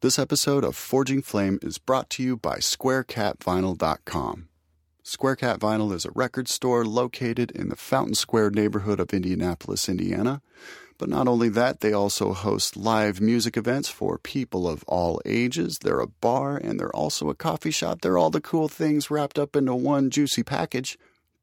This episode of Forging Flame is brought to you by SquareCatVinyl.com. SquareCat Vinyl is a record store located in the Fountain Square neighborhood of Indianapolis, Indiana. But not only that, they also host live music events for people of all ages. They're a bar and they're also a coffee shop. They're all the cool things wrapped up into one juicy package.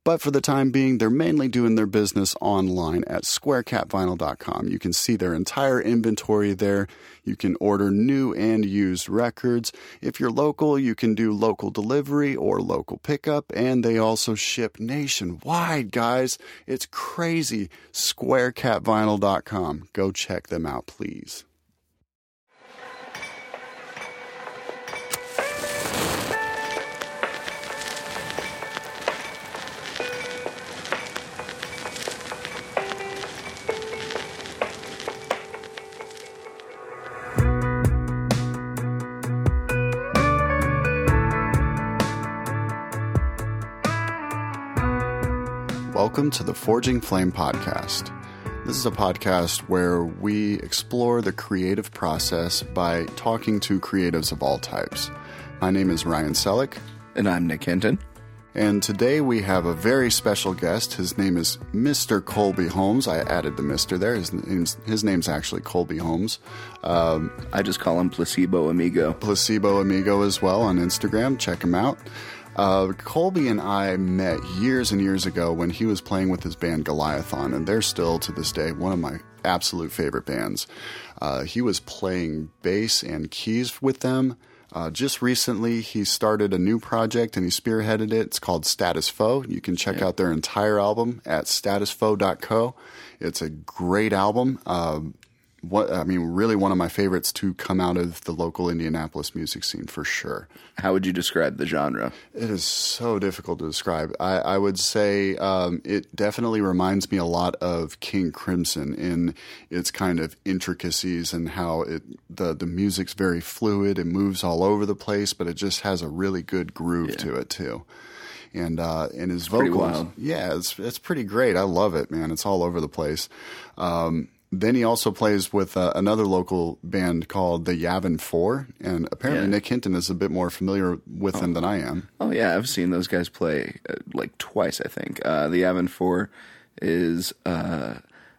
But for the time being, they're mainly doing their business online at squarecatvinyl.com. You can see their entire inventory there. You can order new and used records. If you're local, you can do local delivery or local pickup, and they also ship nationwide, guys. It's crazy. Squarecatvinyl.com. Go check them out, please. Welcome to the Forging Flame podcast. This is a podcast where we explore the creative process by talking to creatives of all types. My name is Ryan Selleck. And I'm Nick Hinton. And today we have a very special guest. His name is Mr. Colby Holmes. I added the Mr. there. His name's, his name's actually Colby Holmes. Um, I just call him Placebo Amigo. Placebo Amigo as well on Instagram. Check him out. Uh, Colby and I met years and years ago when he was playing with his band Goliathon, and they're still to this day one of my absolute favorite bands. Uh, he was playing bass and keys with them. Uh, just recently, he started a new project and he spearheaded it. It's called Status Foe. You can check yeah. out their entire album at statusfoe.co. It's a great album. Um, what I mean, really one of my favorites to come out of the local Indianapolis music scene for sure. How would you describe the genre? It is so difficult to describe. I, I would say um, it definitely reminds me a lot of King Crimson in its kind of intricacies and how it the the music's very fluid. It moves all over the place, but it just has a really good groove yeah. to it too and uh, and his it's vocals. Yeah, it's it's pretty great. I love it, man. It's all over the place. Um, then he also plays with uh, another local band called the Yavin Four, and apparently yeah. Nick Hinton is a bit more familiar with oh. them than I am. Oh yeah, I've seen those guys play uh, like twice. I think uh, the Yavin Four is uh,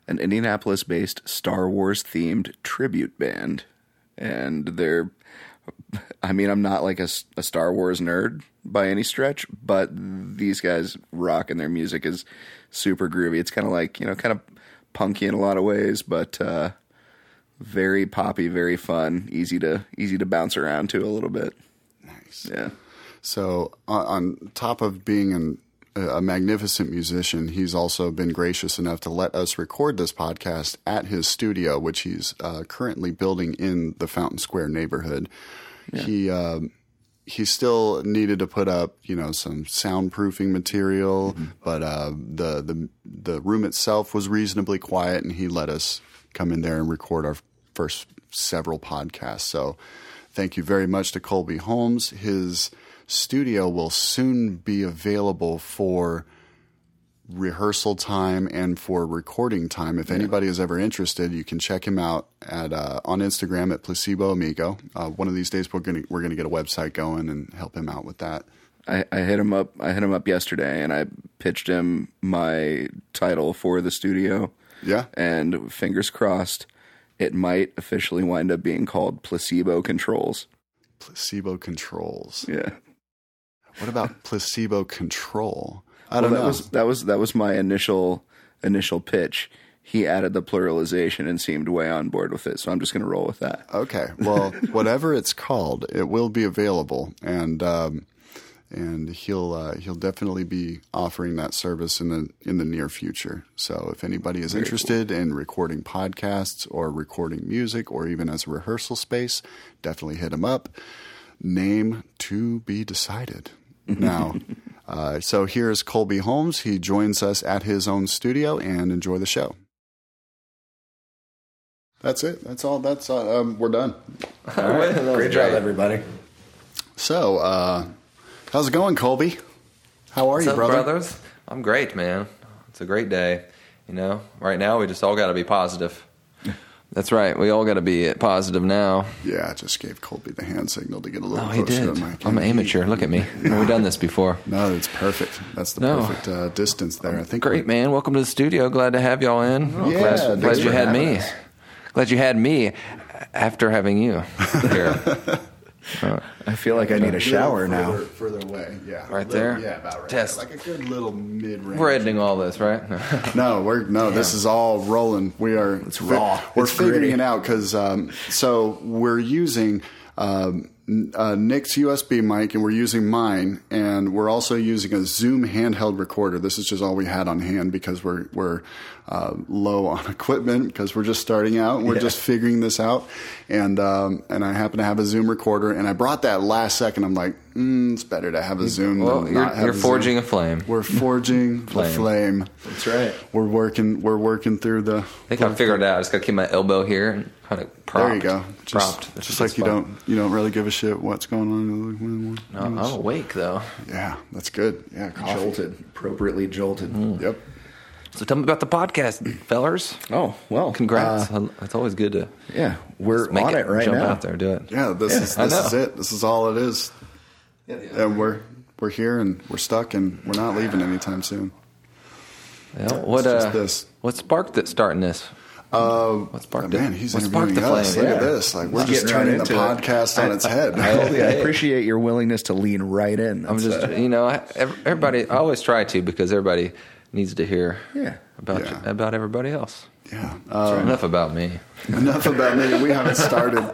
an Indianapolis-based Star Wars themed tribute band, and they're. I mean, I'm not like a, a Star Wars nerd by any stretch, but these guys rock, and their music is super groovy. It's kind of like you know, kind of punky in a lot of ways, but uh, very poppy, very fun, easy to easy to bounce around to a little bit. Nice. Yeah. So on, on top of being an, a magnificent musician, he's also been gracious enough to let us record this podcast at his studio, which he's uh, currently building in the Fountain Square neighborhood. Yeah. He um, he still needed to put up, you know, some soundproofing material, mm-hmm. but uh, the the the room itself was reasonably quiet, and he let us come in there and record our first several podcasts. So, thank you very much to Colby Holmes. His studio will soon be available for rehearsal time and for recording time. If yeah. anybody is ever interested, you can check him out at uh, on Instagram at Placebo Amigo. Uh, one of these days, we're gonna we're gonna get a website going and help him out with that. I, I hit him up. I hit him up yesterday, and I pitched him my title for the studio. Yeah, and fingers crossed, it might officially wind up being called Placebo Controls. Placebo Controls. Yeah. What about placebo control? I don't well, that know. Was, that was that was my initial initial pitch. He added the pluralization and seemed way on board with it, so I'm just going to roll with that. Okay. Well, whatever it's called, it will be available, and um, and he'll uh, he'll definitely be offering that service in the in the near future. So if anybody is Very interested cool. in recording podcasts or recording music or even as a rehearsal space, definitely hit him up. Name to be decided. Now. Uh, so here's Colby Holmes. He joins us at his own studio and enjoy the show. That's it. That's all. That's uh, um, we're done. All right. Great job, everybody. So, uh, how's it going, Colby? How are What's you, up, brother? brothers? I'm great, man. It's a great day. You know, right now we just all got to be positive. That's right. We all got to be positive now. Yeah, I just gave Colby the hand signal to get a little Oh, he closer did. to my I'm an amateur. Look at me. We've done this before. No, it's perfect. That's the No. perfect uh, distance there. I think. Great, man. Welcome to the studio. Glad to have y'all in. Yeah, glad, glad you had me. us. Glad you had me after having you here. I feel like I need a shower further, now. Further away, yeah. Right Little- there? Yeah, about right. Test. there. Like a good little mid range. We're editing all this, right? No, we're no. This is all rolling. We are. It's raw. We're It's figuring gritty. it out because um, so we're using um, uh, Nick's USB mic and we're using mine, and we're also using a Zoom handheld recorder. This is just all we had on hand because we're we're uh, low on equipment because we're just starting out. and We're Yeah. just figuring this out, and um, and I happen to have a Zoom recorder, and I brought that last second. I'm like, mm, it's better to have a Zoom. well, than you're, not have you're a forging Zoom. a flame. We're forging Flame. the flame. That's right. We're working. We're working through the. I think I figured it out. I just got to keep my elbow here and kind of propped. There you go. Just, propped. This just like you fun. don't you don't really give a shit what's going on. No, I'm awake though. Yeah, that's good. Yeah, coffee. Jolted, appropriately jolted. Yep. So tell me about the podcast, fellers. Oh well, Congrats. uh, it's always good to yeah, we're just make on it, right jump now. out there, do it. Yeah, this Yeah, is this is it. This is all it is. And we're we're here and we're stuck and we're not leaving anytime soon. Yeah, what It's just uh, this. what sparked it starting this? Uh, What sparked it? man, he's what sparked interviewing the us. flame? Look Yeah. at this. Like we're Let's just get right turning the into it. podcast on its head. Colby, I appreciate your willingness to lean right in. I'm just, uh, you know, I- everybody. I always try to because everybody needs to hear Yeah. about Yeah. about everybody else. yeah. Uh, Enough about me. Enough about me. We haven't started.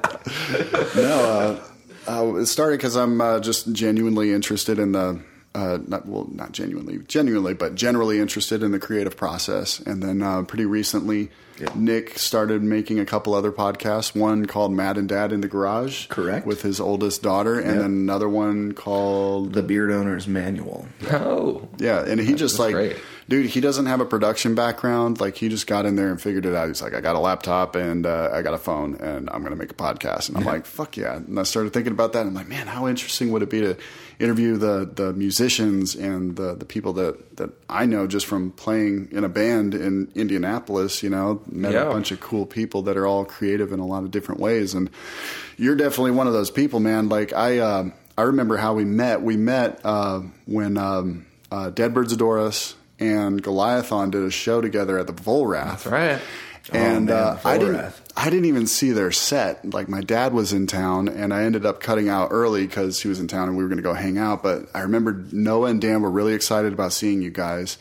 no, uh, uh, it started because I'm uh, just genuinely interested in the. Uh, not well, not genuinely, genuinely, but generally interested in the creative process. And then uh, pretty recently, Nick started making a couple other podcasts. One called "Mad and Dad in the Garage," Correct. with his oldest daughter, and Yep. then another one called the beard owner's manual. Oh, yeah, and he just like, great. Dude, he doesn't have a production background. Like, he just got in there and figured it out. He's like, I got a laptop and uh, I got a phone, and I'm going to make a podcast. And I'm like, fuck yeah! And I started thinking about that. And I'm like, man, how interesting would it be to interview the the musicians and the the people that that I know just from playing in a band in Indianapolis. You know, met Yeah. a bunch of cool people that are all creative in a lot of different ways. And you're definitely one of those people, man. Like I, uh, I remember how we met. We met uh, when um, uh, Dead Birds Adore Us and Goliathon did a show together at the Vollrath. that's right. And Oh, uh, I didn't. I didn't even see their set. Like my dad was in town, and I ended up cutting out early because he was in town, and we were going to go hang out. But I remember Noah and Dan were really excited about seeing you guys,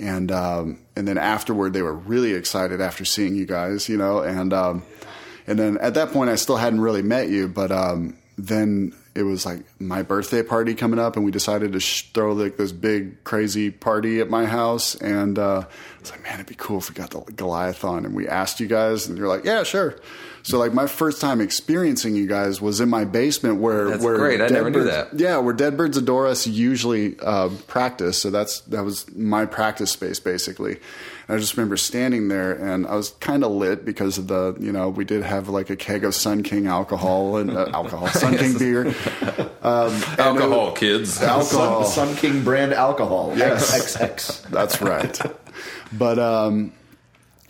and um, and then afterward they were really excited after seeing you guys, you know, and um, and then at that point I still hadn't really met you, but um, then it was like my birthday party coming up, and we decided to sh- throw like this big crazy party at my house, and uh, it's like, man, it'd be cool if we got the Goliathon, and we asked you guys, and you're like, yeah, sure. So like my first time experiencing you guys was in my basement where That's where great. I never knew that. Yeah, where Dead Birds Adore Us usually uh, practice. So that's that was my practice space basically. And I just remember standing there, and I was kind of lit because of the you know we did have like a keg of Sun King alcohol and uh, alcohol Sun King beer. Um, Alcohol, was- kids. Alcohol. Sun, Sun King brand alcohol. Yes. XXX. That's right. but um,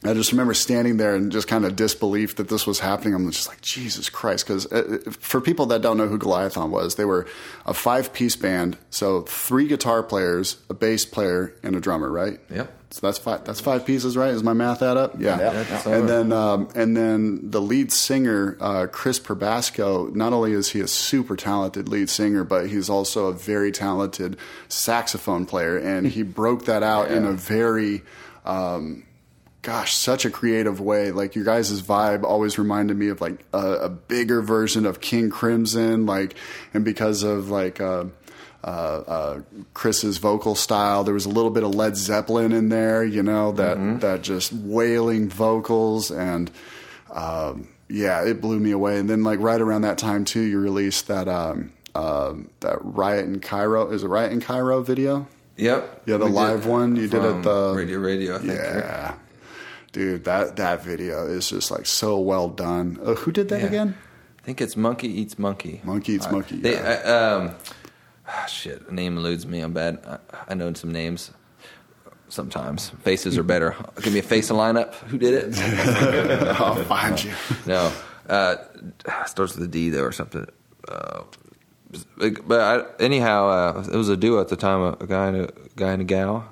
I just remember standing there and just kind of disbelief that this was happening. I'm just like, Jesus Christ. Because uh, for people that don't know who Goliathon was, they were a five piece band. So three guitar players, a bass player, and a drummer, right? Yep. So that's five. That's five pieces, right? Is my math add up? Yeah. Yeah, and then, um, and then the lead singer, uh, Chris Probasco. Not only is he a super talented lead singer, but he's also a very talented saxophone player, and he broke that out in a very. Um, gosh, such a creative way. Like your guys' vibe always reminded me of like a, a bigger version of King Crimson, like, and because of like, uh, uh, uh, Chris's vocal style, there was a little bit of Led Zeppelin in there, you know, that, that just wailing vocals and, um, yeah, it blew me away. And then like right around that time too, you released that, um, um, that Riot in Cairo, is it Riot in Cairo video? Yep. Yeah, the did live one you did at the Radio Radio. I think. yeah, dude, that that video is just like so well done. Uh, who did that Yeah. again? I think it's Monkey Eats Monkey. Monkey Eats Monkey, They, yeah. I, um, ah, shit, the name eludes me. I'm bad. I, I know some names. sometimes. Faces are better. Give me a face and lineup. Who did it? I'll find you. No, uh, starts with a D though or something. Uh, but I, anyhow, uh, it was a duo at the time, a guy and a guy and a gal.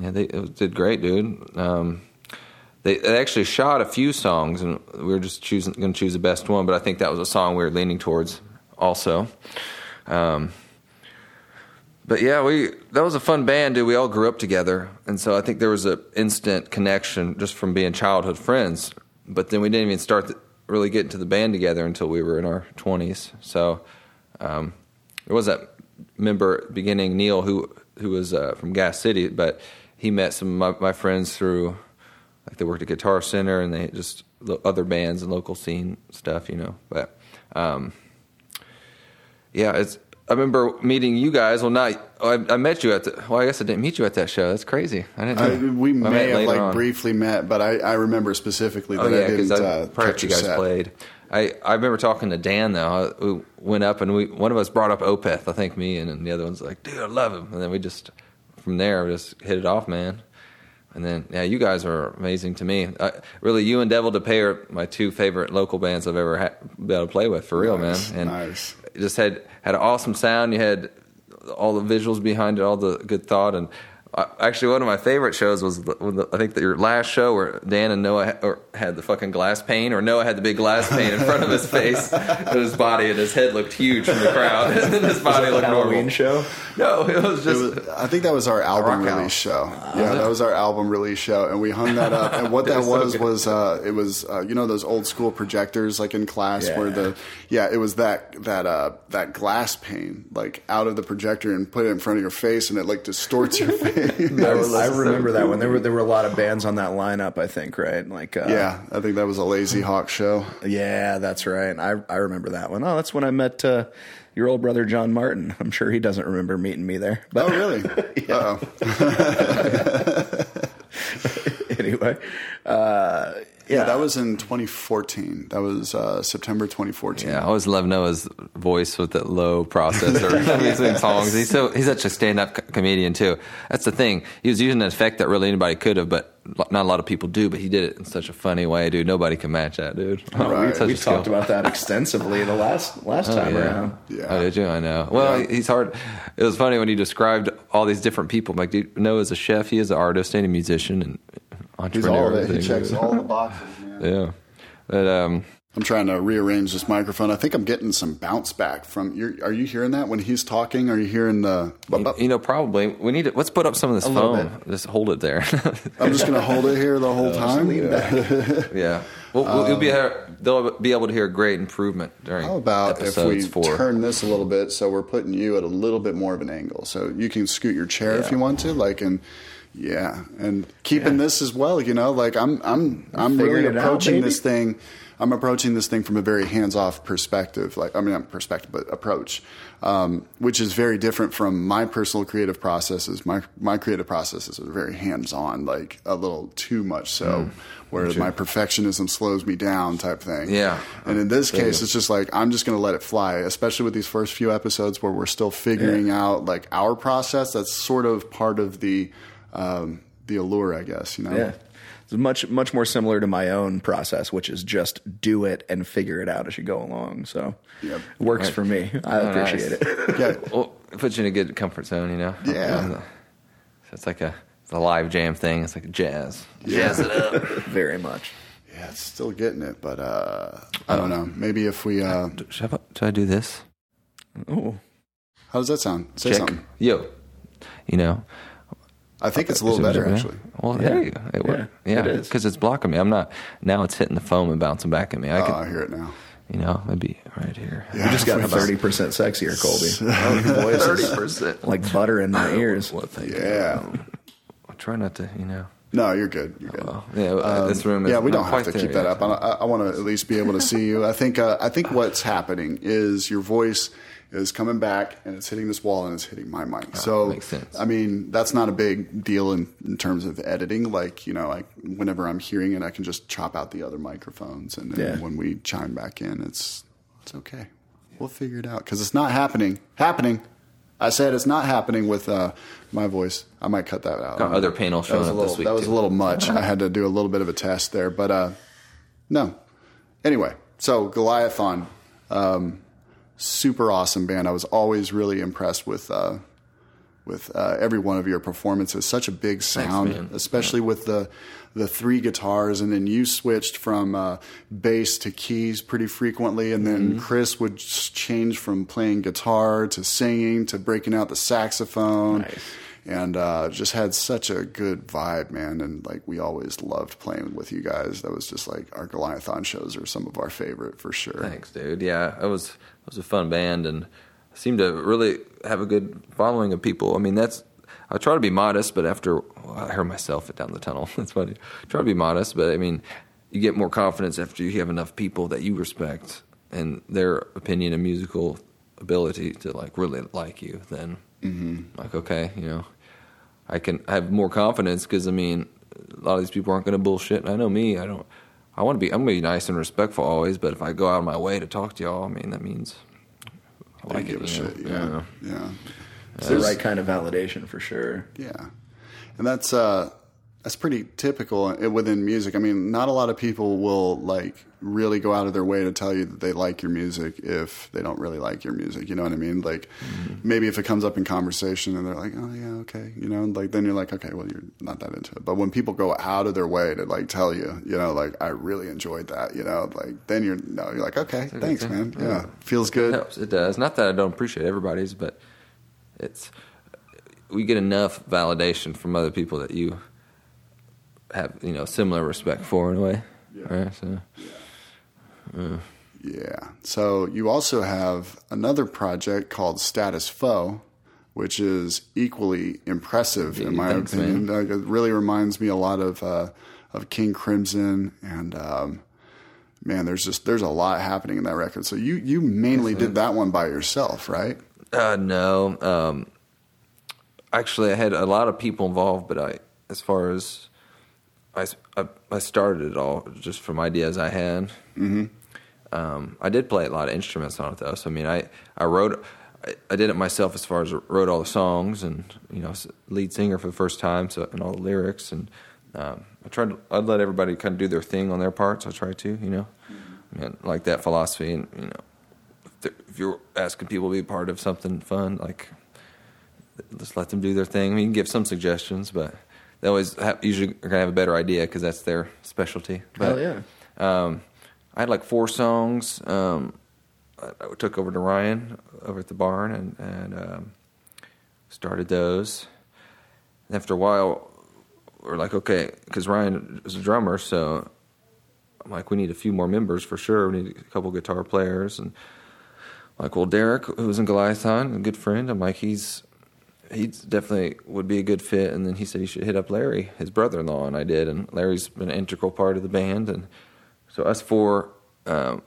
Yeah, they it did great, dude. Um, they, actually shot a few songs, and we were just choosing going to choose the best one. But I think that was a song we were leaning towards, also. Um, but yeah, we that was a fun band, dude. We all grew up together, and so I think there was an instant connection just from being childhood friends. But then we didn't even start really get into the band together until we were in our twenties. So um, there was that member beginning, Neil, who who was uh, from Gas City, but he met some of my, my friends through like they worked at Guitar Center and they just other bands and local scene stuff, you know. But um, yeah, it's. I remember meeting you guys. Well, not I, I met you at the. Well, I guess I didn't meet you at that show. That's crazy. I didn't. I, we I may have like on. briefly met, but I, I remember specifically that Oh yeah, I didn't uh, prior you guys set. played. I, I remember talking to Dan though. We went up and we one of us brought up Opeth. I think me and, and the other one's like, dude, I love him. And then we just from there we just hit it off, man. And then yeah, you guys are amazing to me. I, really, you and Devil to Pay are my two favorite local bands I've ever ha- been able to play with for real, Nice, man. And nice. it just had had an awesome sound. You had all the visuals behind it, all the good thought, and uh, actually one of my favorite shows was the, when the, I think that your last show where Dan and Noah ha- or had the fucking glass pane, or Noah had the big glass pane in front of his face and his body, and his head looked huge from the crowd, and then his body looked Halloween normal. show. No, it was It just. was, I think that was our album rock out. release show. yeah, that was our album release show, and we hung that up. And what that was so was was uh, it was uh, you know those old school projectors like in class Yeah. where the yeah it was that that uh, that glass pane like out of the projector and put it in front of your face, and it like distorts your face. I, I remember that one. There were there were a lot of bands on that lineup. I think right. Like uh, yeah, I think that was a Lazy Hawk show. yeah, that's right. I I remember that one. Oh, that's when I met uh, your old brother John Martin. I'm sure he doesn't remember meeting me there. Oh really? Uh-oh. anyway, uh, Yeah, that was in 2014. That was uh, September 2014. Yeah, I always love Noah's voice with that low processor between songs. He's so he's such a stand-up co- comedian too. That's the thing. He was using an effect that really anybody could have, but not a lot of people do. But he did it in such a funny way, dude. Nobody can match that, dude. Right. It's we a skill. talked about that extensively the last last Oh, time yeah. around. Yeah. Oh, did you? I know. Well, Yeah. he's hard. It was funny when he described all these different people. I'm like, dude, Noah's a chef. He is an artist and a musician and He's entrepreneur. all of it. He checks all the boxes, man. Yeah, but um, I'm trying to rearrange this microphone. I think I'm getting some bounce back from. You're, are you hearing that when he's talking? Are you hearing the? you know, probably we need to let's put up some of this little foam. Just hold it there. I'm just going to hold it here the whole time. Yeah. Well, we'll you'll be they'll be able to hear great improvement during How about if we four. turn this a little bit so we're putting you at a little bit more of an angle, so you can scoot your chair if you want to, like and yeah, and keeping this as well. You know, like I'm I'm I'm Figuring really it out, approaching this thing. I'm approaching this thing from a very hands-off perspective, like I mean, not perspective, but approach, um, which is very different from my personal creative processes. My my creative processes are very hands-on, like a little too much so, whereas my perfectionism slows me down, type thing. Yeah. and in this case, it's just like I'm just going to let it fly, especially with these first few episodes where we're still figuring out like our process. That's sort of part of the um, the allure, I guess. You know. Yeah. It's much much more similar to my own process, which is just do it and figure it out as you go along. So Yep. it works Right. for me. I Oh, appreciate nice. it. Yeah. Well, it puts you in a good comfort zone, you know. Yeah. So it's like a it's a live jam thing. It's like jazz. Yeah. Jazz it up. Very much. Yeah, it's still getting it, but uh, I don't know. Maybe if we, uh, Should I, should I do this? Oh, how does that sound? Say Check. something. Yo. You know. I think it's a little Is better yeah? actually. Well, Yeah. there you go. It worked. Yeah, Yeah, it is. because it's blocking me. I'm not. Now it's hitting the foam and bouncing back at me. I Oh, could, I hear it now. you know, maybe right here. you just got thirty percent sexier, Colby. Oh, your voice Thirty percent. like butter in my ears. Well, thank. Yeah. I try not to, you know. No, you're good. You're good. Well, yeah, uh, this room. Is Um, yeah, we not don't have to there keep that yet. up. I, I, I want to at least be able to see you. I think. Uh, I think what's happening is your voice is coming back and it's hitting this wall and it's hitting my mic. so Ah, sense. I mean, that's not a big deal in, in terms of editing. Like you know, like whenever I'm hearing it, I can just chop out the other microphones, and then Yeah. when we chime back in, it's it's okay. We'll figure it out because it's not happening. Happening. I said it's not happening with uh, my voice. I might cut that out. Got other was showing up little, this week, That was too. a little much. I had to do a little bit of a test there, but uh, no. Anyway, so Goliathon, um, super awesome band. I was always really impressed with uh, with uh, every one of your performances. Such a big sound, man. especially with the the three guitars, and then you switched from uh, bass to keys pretty frequently, and then Mm-hmm. Chris would change from playing guitar to singing to breaking out the saxophone. And uh, just had such a good vibe, man. And like we always loved playing with you guys. That was just like our Goliathon shows are some of our favorite for sure. Thanks, dude. Yeah, it was it was a fun band and seemed to really have a good following of people. I mean, that's I try to be modest, but after well, I heard myself down the tunnel. That's funny. I Try to be modest, but I mean, you get more confidence after you have enough people that you respect and their opinion and musical ability to like really like you. Then, like, okay, you know, I can have more confidence because I mean, a lot of these people aren't going to bullshit. I know me. I don't. I want to be. I'm going to be nice and respectful always. But if I go out of my way to talk to y'all, I mean, that means I like Didn't it. give a you shit. know? Yeah, yeah. It's the right kind of validation for sure. Yeah, and that's uh, that's pretty typical within music. I mean, not a lot of people will like really go out of their way to tell you that they like your music if they don't really like your music. You know what I mean? Like mm-hmm. maybe if it comes up in conversation and they're like, "Oh yeah, okay," you know, like then you're like, "Okay, well you're not that into it." But when people go out of their way to like tell you, you know, like I really enjoyed that, you know, like then you're no, you're like, "Okay, thanks, man. Yeah, feels It good." helps. It does. Not that I don't appreciate everybody's, but it's we get enough validation from other people that you have, you know, similar respect for in a way. Right? So Yeah. So you also have another project called Status Foe, which is equally impressive in my Thanks, opinion. Like, it really reminds me a lot of uh, of King Crimson, and um, man, there's just there's a lot happening in that record. So you you mainly did that one by yourself, right? Uh, no. Um, actually, I had a lot of people involved, but I, as far as I, I, I started it all just from ideas I had. Mm-hmm. Um, I did play a lot of instruments on it though. So I mean, I I wrote. I, I did it myself as far as wrote all the songs and you know lead singer for the first time so and all the lyrics and um, I tried to, I'd let everybody kind of do their thing on their parts I try to you know I mean, like that philosophy and you know if, if you're asking people to be part of something fun, like just let them do their thing. I mean, you can give some suggestions, but they always have, usually are gonna have a better idea because that's their specialty. But, Hell yeah. Um, I had like four songs. Um, I, I took over to Ryan over at the barn and and um, started those. And after a while, we're like, okay, because Ryan is a drummer, so I'm like, we need a few more members for sure. We need a couple guitar players, and like, well, Derek, who was in Goliathon, a good friend, I'm like, he's he definitely would be a good fit. And then he said he should hit up Larry, his brother-in-law, and I did. And Larry's been an integral part of the band, and so us four um,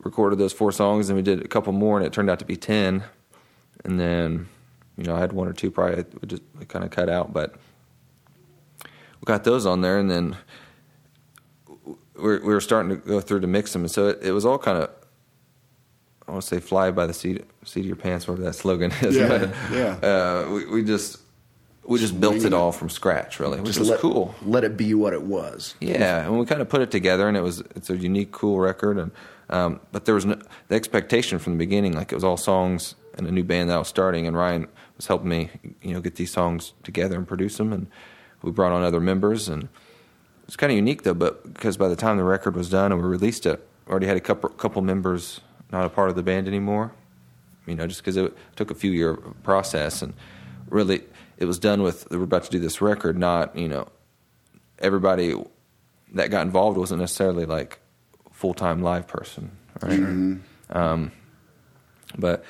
recorded those four songs, and we did a couple more, and it turned out to be ten. And then, you know, I had one or two probably just kind of cut out, but we got those on there, and then we were, we were starting to go through to mix them, and so it, it was all kind of. I want to say "fly by the seat, seat of your pants," whatever that slogan is. Yeah, but, yeah. Uh, we, we just we just built it all from scratch, really, which was let, cool. Let it be what it was. Yeah, and we kind of put it together, and it was it's a unique, cool record. And um, but there was no, the expectation from the beginning, like it was all songs and a new band that I was starting, and Ryan was helping me, you know, get these songs together and produce them, and we brought on other members, and it's kind of unique though, but because by the time the record was done and we released it, we already had a couple couple members not a part of the band anymore. You know, just because it took a few year process, and really it was done with we're about to do this record, not you know everybody that got involved wasn't necessarily like full time live person, right? Um, but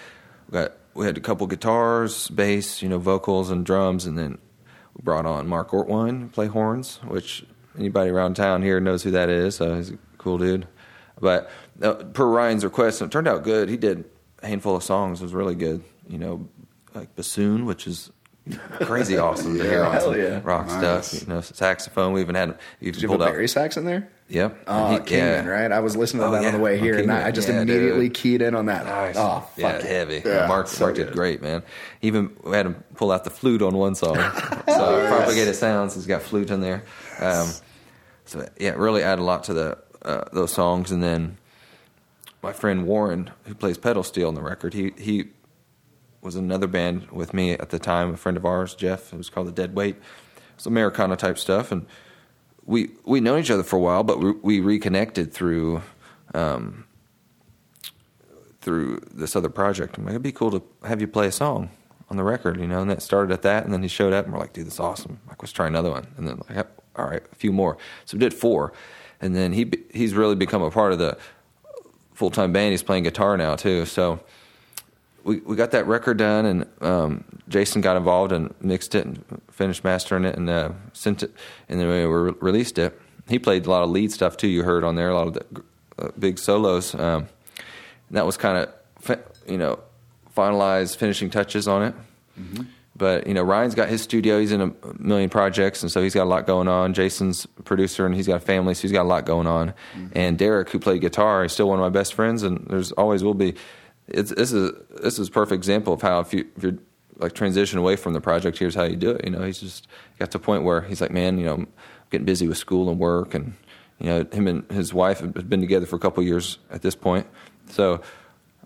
we got we had a couple guitars, bass, you know, vocals and drums, and then we brought on Mark Ortwine to play horns, which anybody around town here knows who that is. So he's a cool dude. But uh, per Ryan's request, and it turned out good. He did a handful of songs. It was really good. You know, like bassoon, which is crazy awesome to hear on Hell some yeah. rock Nice. stuff. You know, saxophone. We even had even Did you have pulled a out. bari sax in there? Yep. Oh, he- Kingman, yeah. right? I was listening to Oh, that on the way Oh, here, and I, just Yeah, immediately dude. keyed in on that. Nice. Oh, fuck yeah, it. heavy. Yeah, Mark, so Mark did good. great, man. Even we had him pull out the flute on one song. so propagated sounds. He's got flute in there. Um, so yeah, it really added a lot to the uh, those songs. And then my friend Warren, who plays pedal steel on the record, he he was in another band with me at the time. A friend of ours, Jeff. It was called the Dead Weight. It's Americana type stuff, and we we known each other for a while, but we, we reconnected through um, through this other project. I'm like, it'd be cool to have you play a song on the record, you know. And that started at that, and then he showed up, and we're like, dude, this is awesome. Like, let's try another one, and then like, all right, a few more. So we did four, and then he he's really become a part of the full time band. He's playing guitar now too, so. We, we got that record done, and um, Jason got involved and mixed it and finished mastering it and uh, sent it, and then we re- released it. He played a lot of lead stuff too. You heard on there a lot of the uh, big solos. Um, that was kind of you know finalized finishing touches on it. But you know Ryan's got his studio. He's in a million projects, and so he's got a lot going on. Jason's a producer, and he's got a family, so he's got a lot going on. And Derek, who played guitar, is still one of my best friends, and there's always will be. It's this is this is a perfect example of how if you if you're like transition away from the project, here's how you do it. You know, he's just got to a point where he's like, man, you know, I'm getting busy with school and work, and you know, him and his wife have been together for a couple of years at this point. So,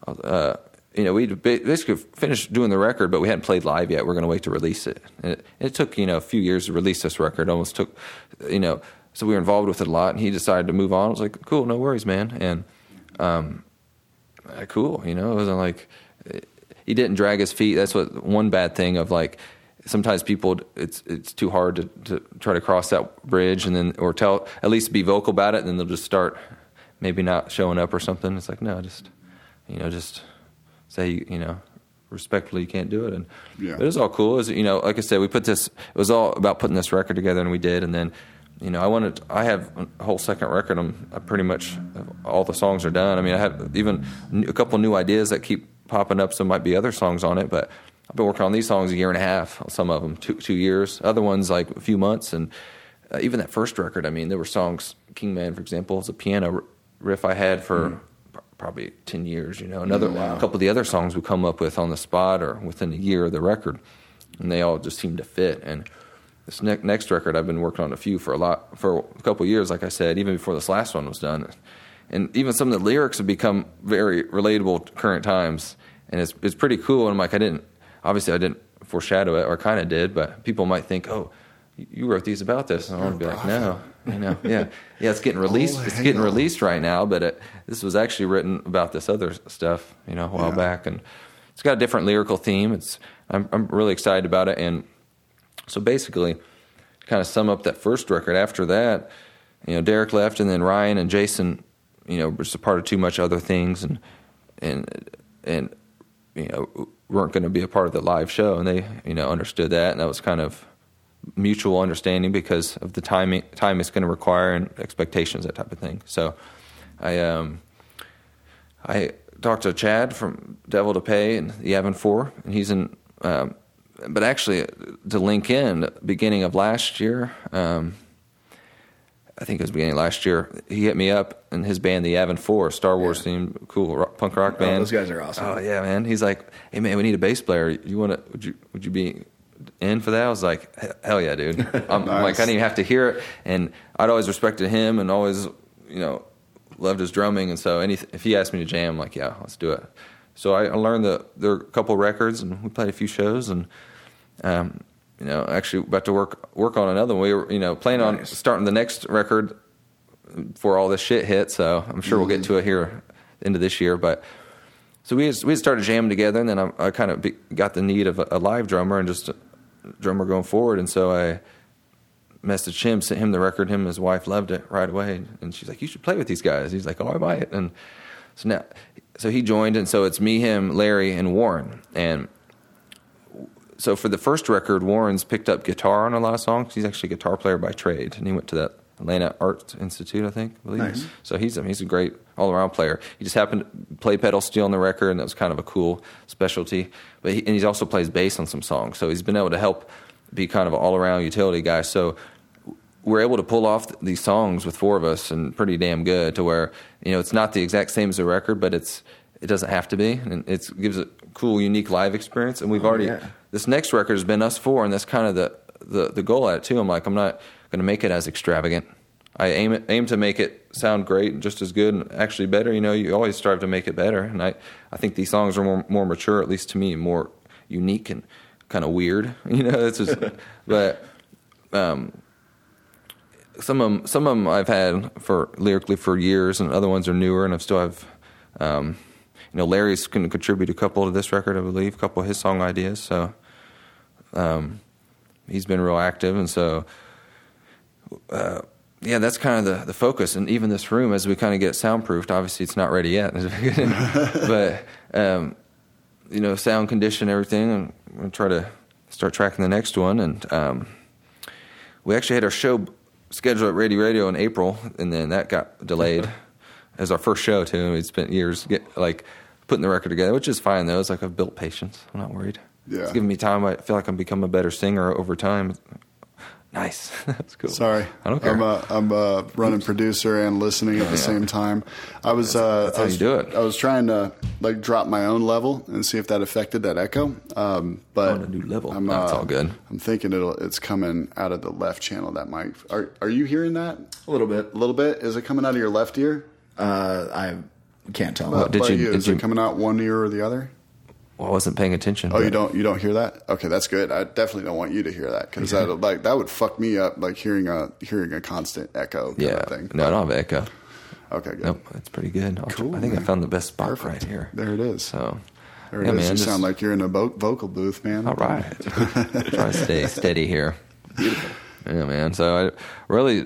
uh, you know, we basically finished doing the record, but we hadn't played live yet. We're going to wait to release it. And it, it took you know a few years to release this record. It Almost took, you know, so we were involved with it a lot. And he decided to move on. I was like, cool, no worries, man. And um, cool, you know, it wasn't like he didn't drag his feet. That's what one bad thing of like sometimes people it's it's too hard to, to try to cross that bridge and then or tell at least be vocal about it and then they'll just start maybe not showing up or something. It's like no, just you know, just say you know respectfully you can't do it and Yeah. but it was all cool. It was, you know, like I said, we put this. It was all about putting this record together, and we did. And then, you know, I wanted. I have a whole second record. I'm I pretty much all the songs are done. I mean, I have even a couple new ideas that keep popping up. Some might be other songs on it, but I've been working on these songs a year and a half. Some of them two two years. Other ones like a few months. And uh, even that first record, I mean, there were songs. Kingman, for example, is a piano riff I had for. pr- Probably ten years, you know. Another mm, a couple of the other songs we come up with on the spot or within a year of the record, and they all just seem to fit. And this ne- next record, I've been working on a few for a lot for a couple of years, like I said, even before this last one was done. And even some of the lyrics have become very relatable to current times, and it's it's pretty cool. And I'm like, I didn't obviously I didn't foreshadow it, or kind of did, but people might think, oh, you wrote these about this, and I want to be like, oh, no, you know, yeah, yeah, it's getting oh, released, Oh, it's getting on. released right now, but it, this was actually written about this other stuff, you know, a while Yeah. back, and it's got a different lyrical theme. It's I'm I'm really excited about it, and so basically, kind of sum up that first record. After that, you know, Derek left, and then Ryan and Jason, you know, were just a part of too much other things, and and and you know weren't going to be a part of the live show, and they you know understood that, and that was kind of mutual understanding because of the timing time it's going to require and expectations that type of thing. So, I um I talked to Chad from Devil to Pay and the Yavin Four, and he's in. Um, but actually, to link in, beginning of last year, um, I think it was beginning of last year, he hit me up and his band, the Yavin Four, Star Wars themed, cool rock, punk rock band. those guys are awesome. Oh yeah, man. He's like, hey man, we need a bass player. You want to? Would you? Would you be in for that? I was like, hell yeah, dude. I'm, I'm like, I didn't even have to hear it, and I'd always respected him and always, you know, loved his drumming, and so any if he asked me to jam, I'm like, yeah, let's do it. So I, I learned that there are a couple records, and we played a few shows, and um, you know, actually about to work work on another one. We were, you know, planning on starting the next record before all this shit hit. So I'm sure we'll get to it here into this year. But so we had, we had started jamming together, and then I, I kind of be, got the need of a, a live drummer and just drummer going forward. And so I messaged him, sent him the record. Him and his wife loved it right away, and she's like, "You should play with these guys." He's like, "Oh, I might." And so now, so he joined, and so it's me, him, Larry, and Warren, and so for the first record, Warren's picked up guitar on a lot of songs. He's actually a guitar player by trade, and he went to that Atlanta Arts Institute, I think. I believe. Nice. So he's a, he's a great all around player. He just happened to play pedal steel on the record, and that was kind of a cool specialty. But he, and he also plays bass on some songs, so he's been able to help be kind of an all around utility guy. So we're able to pull off these songs with four of us and pretty damn good to where you know it's not the exact same as the record, but it's it doesn't have to be, and it gives a cool, unique live experience. And we've oh, already yeah. this next record has been us four, and that's kind of the the, the goal at it too. I'm like, I'm not going to make it as extravagant. I aim aim to make it sound great and just as good and actually better. You know, you always strive to make it better, and I I think these songs are more more mature, at least to me, more unique and kind of weird. You know, it's just but. Um, some of them, some of them I've had for lyrically for years, and other ones are newer, and I've still have. Um, you know, Larry's going to contribute a couple to this record, I believe, a couple of his song ideas. So, um, he's been real active, and so, uh, yeah, that's kind of the the focus. And even this room, as we kind of get soundproofed, obviously it's not ready yet, but um, you know, sound condition, everything, and we're gonna try to start tracking the next one. And um, we actually had our show scheduled at Radio Radio in April, and then that got delayed as our first show too. We spent years get, like putting the record together, which is fine though. It's like I've built patience. I'm not worried. Yeah. It's giving me time. I feel like I'm becoming a better singer over time. Nice. That's cool. Sorry, I don't care. I'm a, I'm a running producer and listening at the same time. I was uh, that's I how was, you do it. I was trying to like drop my own level and see if that affected that echo. Um, but On a new level. I'm, That's uh, all good. I'm thinking it'll it's coming out of the left channel. That mic. Are are you hearing that? A little bit. A little bit. Is it coming out of your left ear? Uh, I can't tell. How did about you- did Is you- it coming out one ear or the other? Well, I wasn't paying attention. Oh, you don't you don't hear that? Okay, that's good. I definitely don't want you to hear that because that like that would fuck me up, like hearing a hearing a constant echo. Yeah. thing. No, I don't have echo. Okay, good. Nope, it's pretty good. Cool, I think I found the best spot Perfect. right here. There it is. So, There it yeah, is. man. you just- sound like you're in a vo- vocal booth, man. All right. Try to stay steady here. Beautiful. Yeah, man. So I really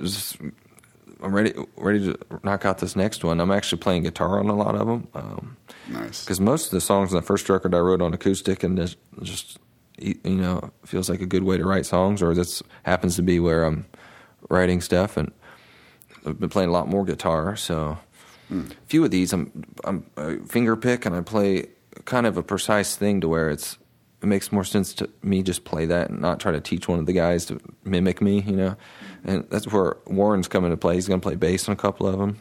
I'm ready ready to knock out this next one. I'm actually playing guitar on a lot of them um, Nice. because most of the songs on the first record I wrote on acoustic and just, just you know feels like a good way to write songs, or this happens to be where I'm writing stuff, and I've been playing a lot more guitar. So hmm. a few of these I'm I'm I finger pick and I play kind of a precise thing to where it's it makes more sense to me just play that and not try to teach one of the guys to mimic me, you know. And that's where Warren's coming to play. He's going to play bass on a couple of them,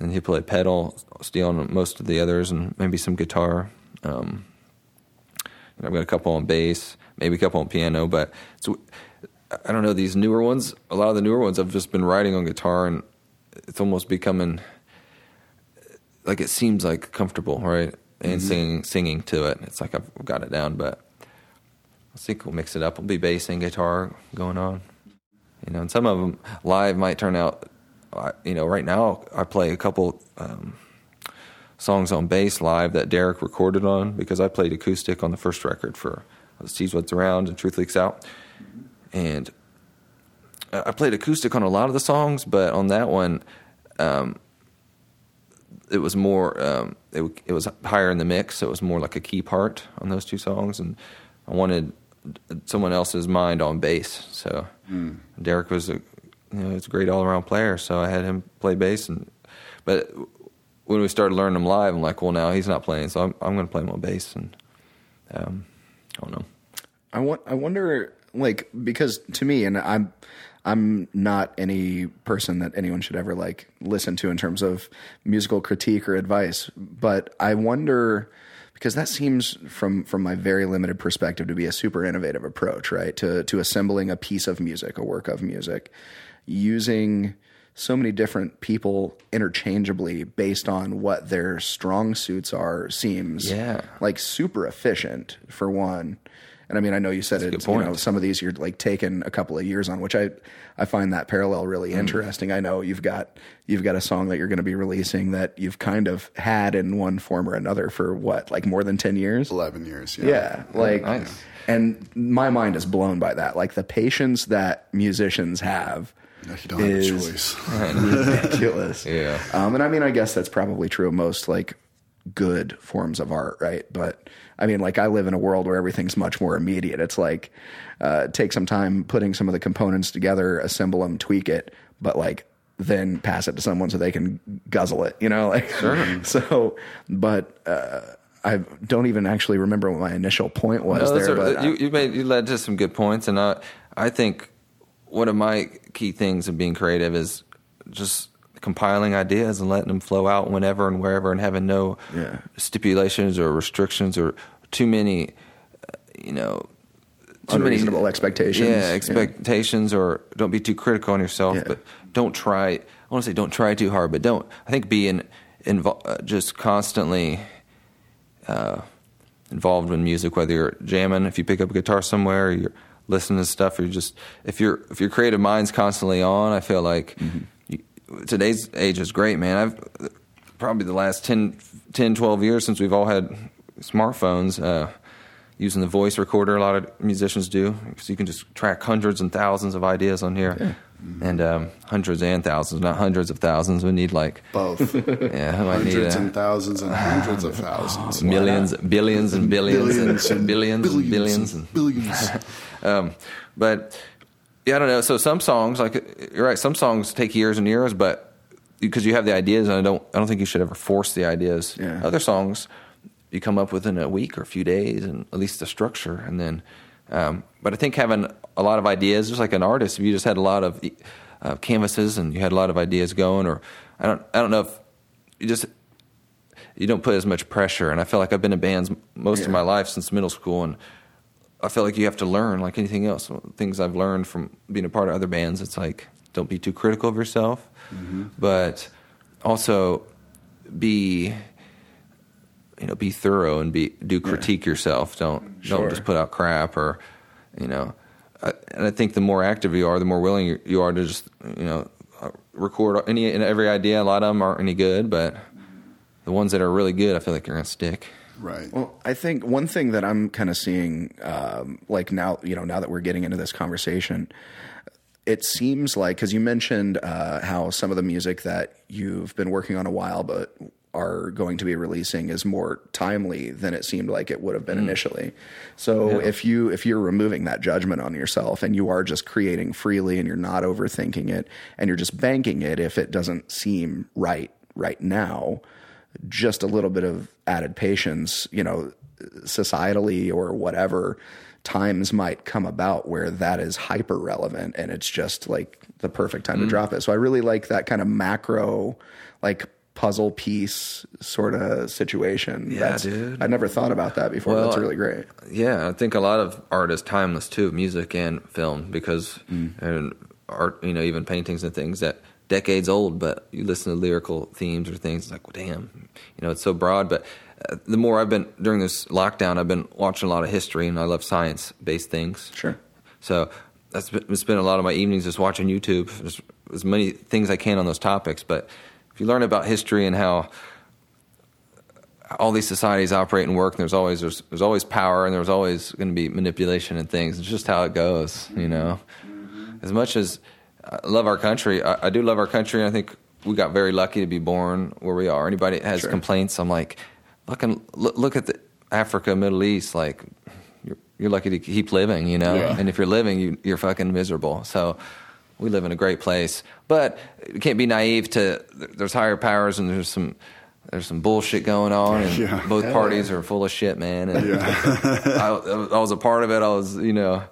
and he'll play pedal steel on most of the others, and maybe some guitar. Um, and I've got a couple on bass, maybe a couple on piano, but it's, I don't know these newer ones. A lot of the newer ones I've just been writing on guitar, and it's almost becoming like it seems like comfortable, right? And singing singing to it, it's like I've got it down. But I think we'll mix it up. We'll be bass and guitar going on, you know. And some of them live might turn out, you know. Right now, I play a couple um, songs on bass live that Derek recorded on because I played acoustic on the first record for "Sees What's Around" and "Truth Leaks Out," and I I played acoustic on a lot of the songs, but on that one, um, it was more. Um, it, it was higher in the mix, so it was more like a key part on those two songs, and I wanted someone else's mind on bass. So Derek was a, you know, he's a great all around player, so I had him play bass, and but when we started learning him live, I'm like, well, now he's not playing, so I'm I'm going to play on bass, and um, I don't know. I want. I wonder, like, because to me, and I'm, I'm not any person that anyone should ever like listen to in terms of musical critique or advice. But I wonder because that seems from from my very limited perspective to be a super innovative approach, right? To to assembling a piece of music, a work of music, using so many different people interchangeably based on what their strong suits are seems Yeah. like super efficient for one. And I mean, I know you said a it. You know, some of these you're like taking a couple of years on, which I I find that parallel Mm. really interesting. I know you've got you've got a song that you're going to be releasing that you've kind of had in one form or another for what, like more than ten years. Eleven years. Yeah. Yeah, like, nice. and my mind is blown by that. Like the patience that musicians have You don't have a is choice. ridiculous. Yeah. Um, and I mean, I guess that's probably true of most like good forms of art, right? But I mean, like I live in a world where everything's much more immediate. It's like uh, take some time putting some of the components together, assemble them, tweak it, but like than pass it to someone so they can guzzle it. You know, like so. But uh, I don't even actually remember what my initial point was No, there. are- but you, you made you led to some good points, and I I think one of my key things of being creative is just compiling ideas and letting them flow out whenever and wherever, and having no Yeah. stipulations or restrictions or too many, uh, you know. Too many- Unreasonable expectations. Yeah, Yeah. expectations, or don't be too critical on yourself. Yeah. But don't try. I want to say don't try too hard, but don't. I think be in, invo- uh, just constantly uh, involved in music, whether you're jamming, if you pick up a guitar somewhere, or you're listening to stuff, or you just if your if your creative mind's constantly on, I feel like you, today's age is great, man. I've probably the last 10, 10 12 years since we've all had smartphones. Uh, Using the voice recorder, a lot of musicians do, because you can just track hundreds and thousands of ideas on here, and um, hundreds and thousands, not hundreds of thousands. We need like Both. yeah, I might need hundreds a- and thousands and hundreds of thousands. millions, billions and billions, Billions and billions and billions. And, billions. um, but yeah, I don't know. So some songs, like you're right, some songs take years and years, but because you have the ideas, and I don't, I don't think you should ever force the ideas. Yeah. Other songs you come up with in a week or a few days, and at least the structure, and then. Um, but I think having a lot of ideas, just like an artist, if you just had a lot of uh, canvases and you had a lot of ideas going, or I don't, I don't know if you just you don't put as much pressure. And I feel like I've been in bands most of my life since middle school, and I feel like you have to learn like anything else. Things I've learned from being a part of other bands, it's like don't be too critical of yourself, but also be you know be thorough and be do critique yourself. Don't Sure. don't just put out crap or you know. I, and I think the more active you are, the more willing you, you are to just you know uh, record any and every idea. A lot of them aren't any good, but the ones that are really good, I feel like you're gonna stick. Right. Well, I think one thing that I'm kind of seeing, um, like now, you know, now that we're getting into this conversation, it seems like because you mentioned uh, how some of the music that you've been working on a while, but are going to be releasing is more timely than it seemed like it would have been hmm. initially. So if you if you're removing that judgment on yourself and you are just creating freely and you're not overthinking it and you're just banking it if it doesn't seem right right now, just a little bit of added patience, you know, societally or whatever, times might come about where that is hyper relevant and it's just like the perfect time to hmm. drop it. So I really like that kind of macro, like puzzle piece sort of situation. Yeah, dude. I never thought about that before. Well, That's really great. Yeah, I think a lot of art is timeless too, music and film, because and art, you know, even paintings and things that decades old, but you listen to lyrical themes or things, it's like, well, damn, you know, it's so broad. But uh, the more I've been during this lockdown, I've been watching a lot of history, and I love science based things. Sure. So that's been, spent a lot of my evenings just watching YouTube, just as many things I can on those topics. But if you learn about history and how all these societies operate and work, and there's always there's, there's always power, and there's always going to be manipulation and things. It's just how it goes, you know. Mm-hmm. As much as I love our country, I, I do love our country. And I think we got very lucky to be born where we are. Anybody that has Sure. complaints, I'm like, fucking look, look at the Africa, Middle East, like. You're, you're lucky to keep living, you know. Yeah. And if you're living, you, you're fucking miserable. So we live in a great place, but you can't be naive to. There's higher powers, and there's some there's some bullshit going on, and Yeah. both parties are full of shit, man. And I, I was a part of it. I was, you know,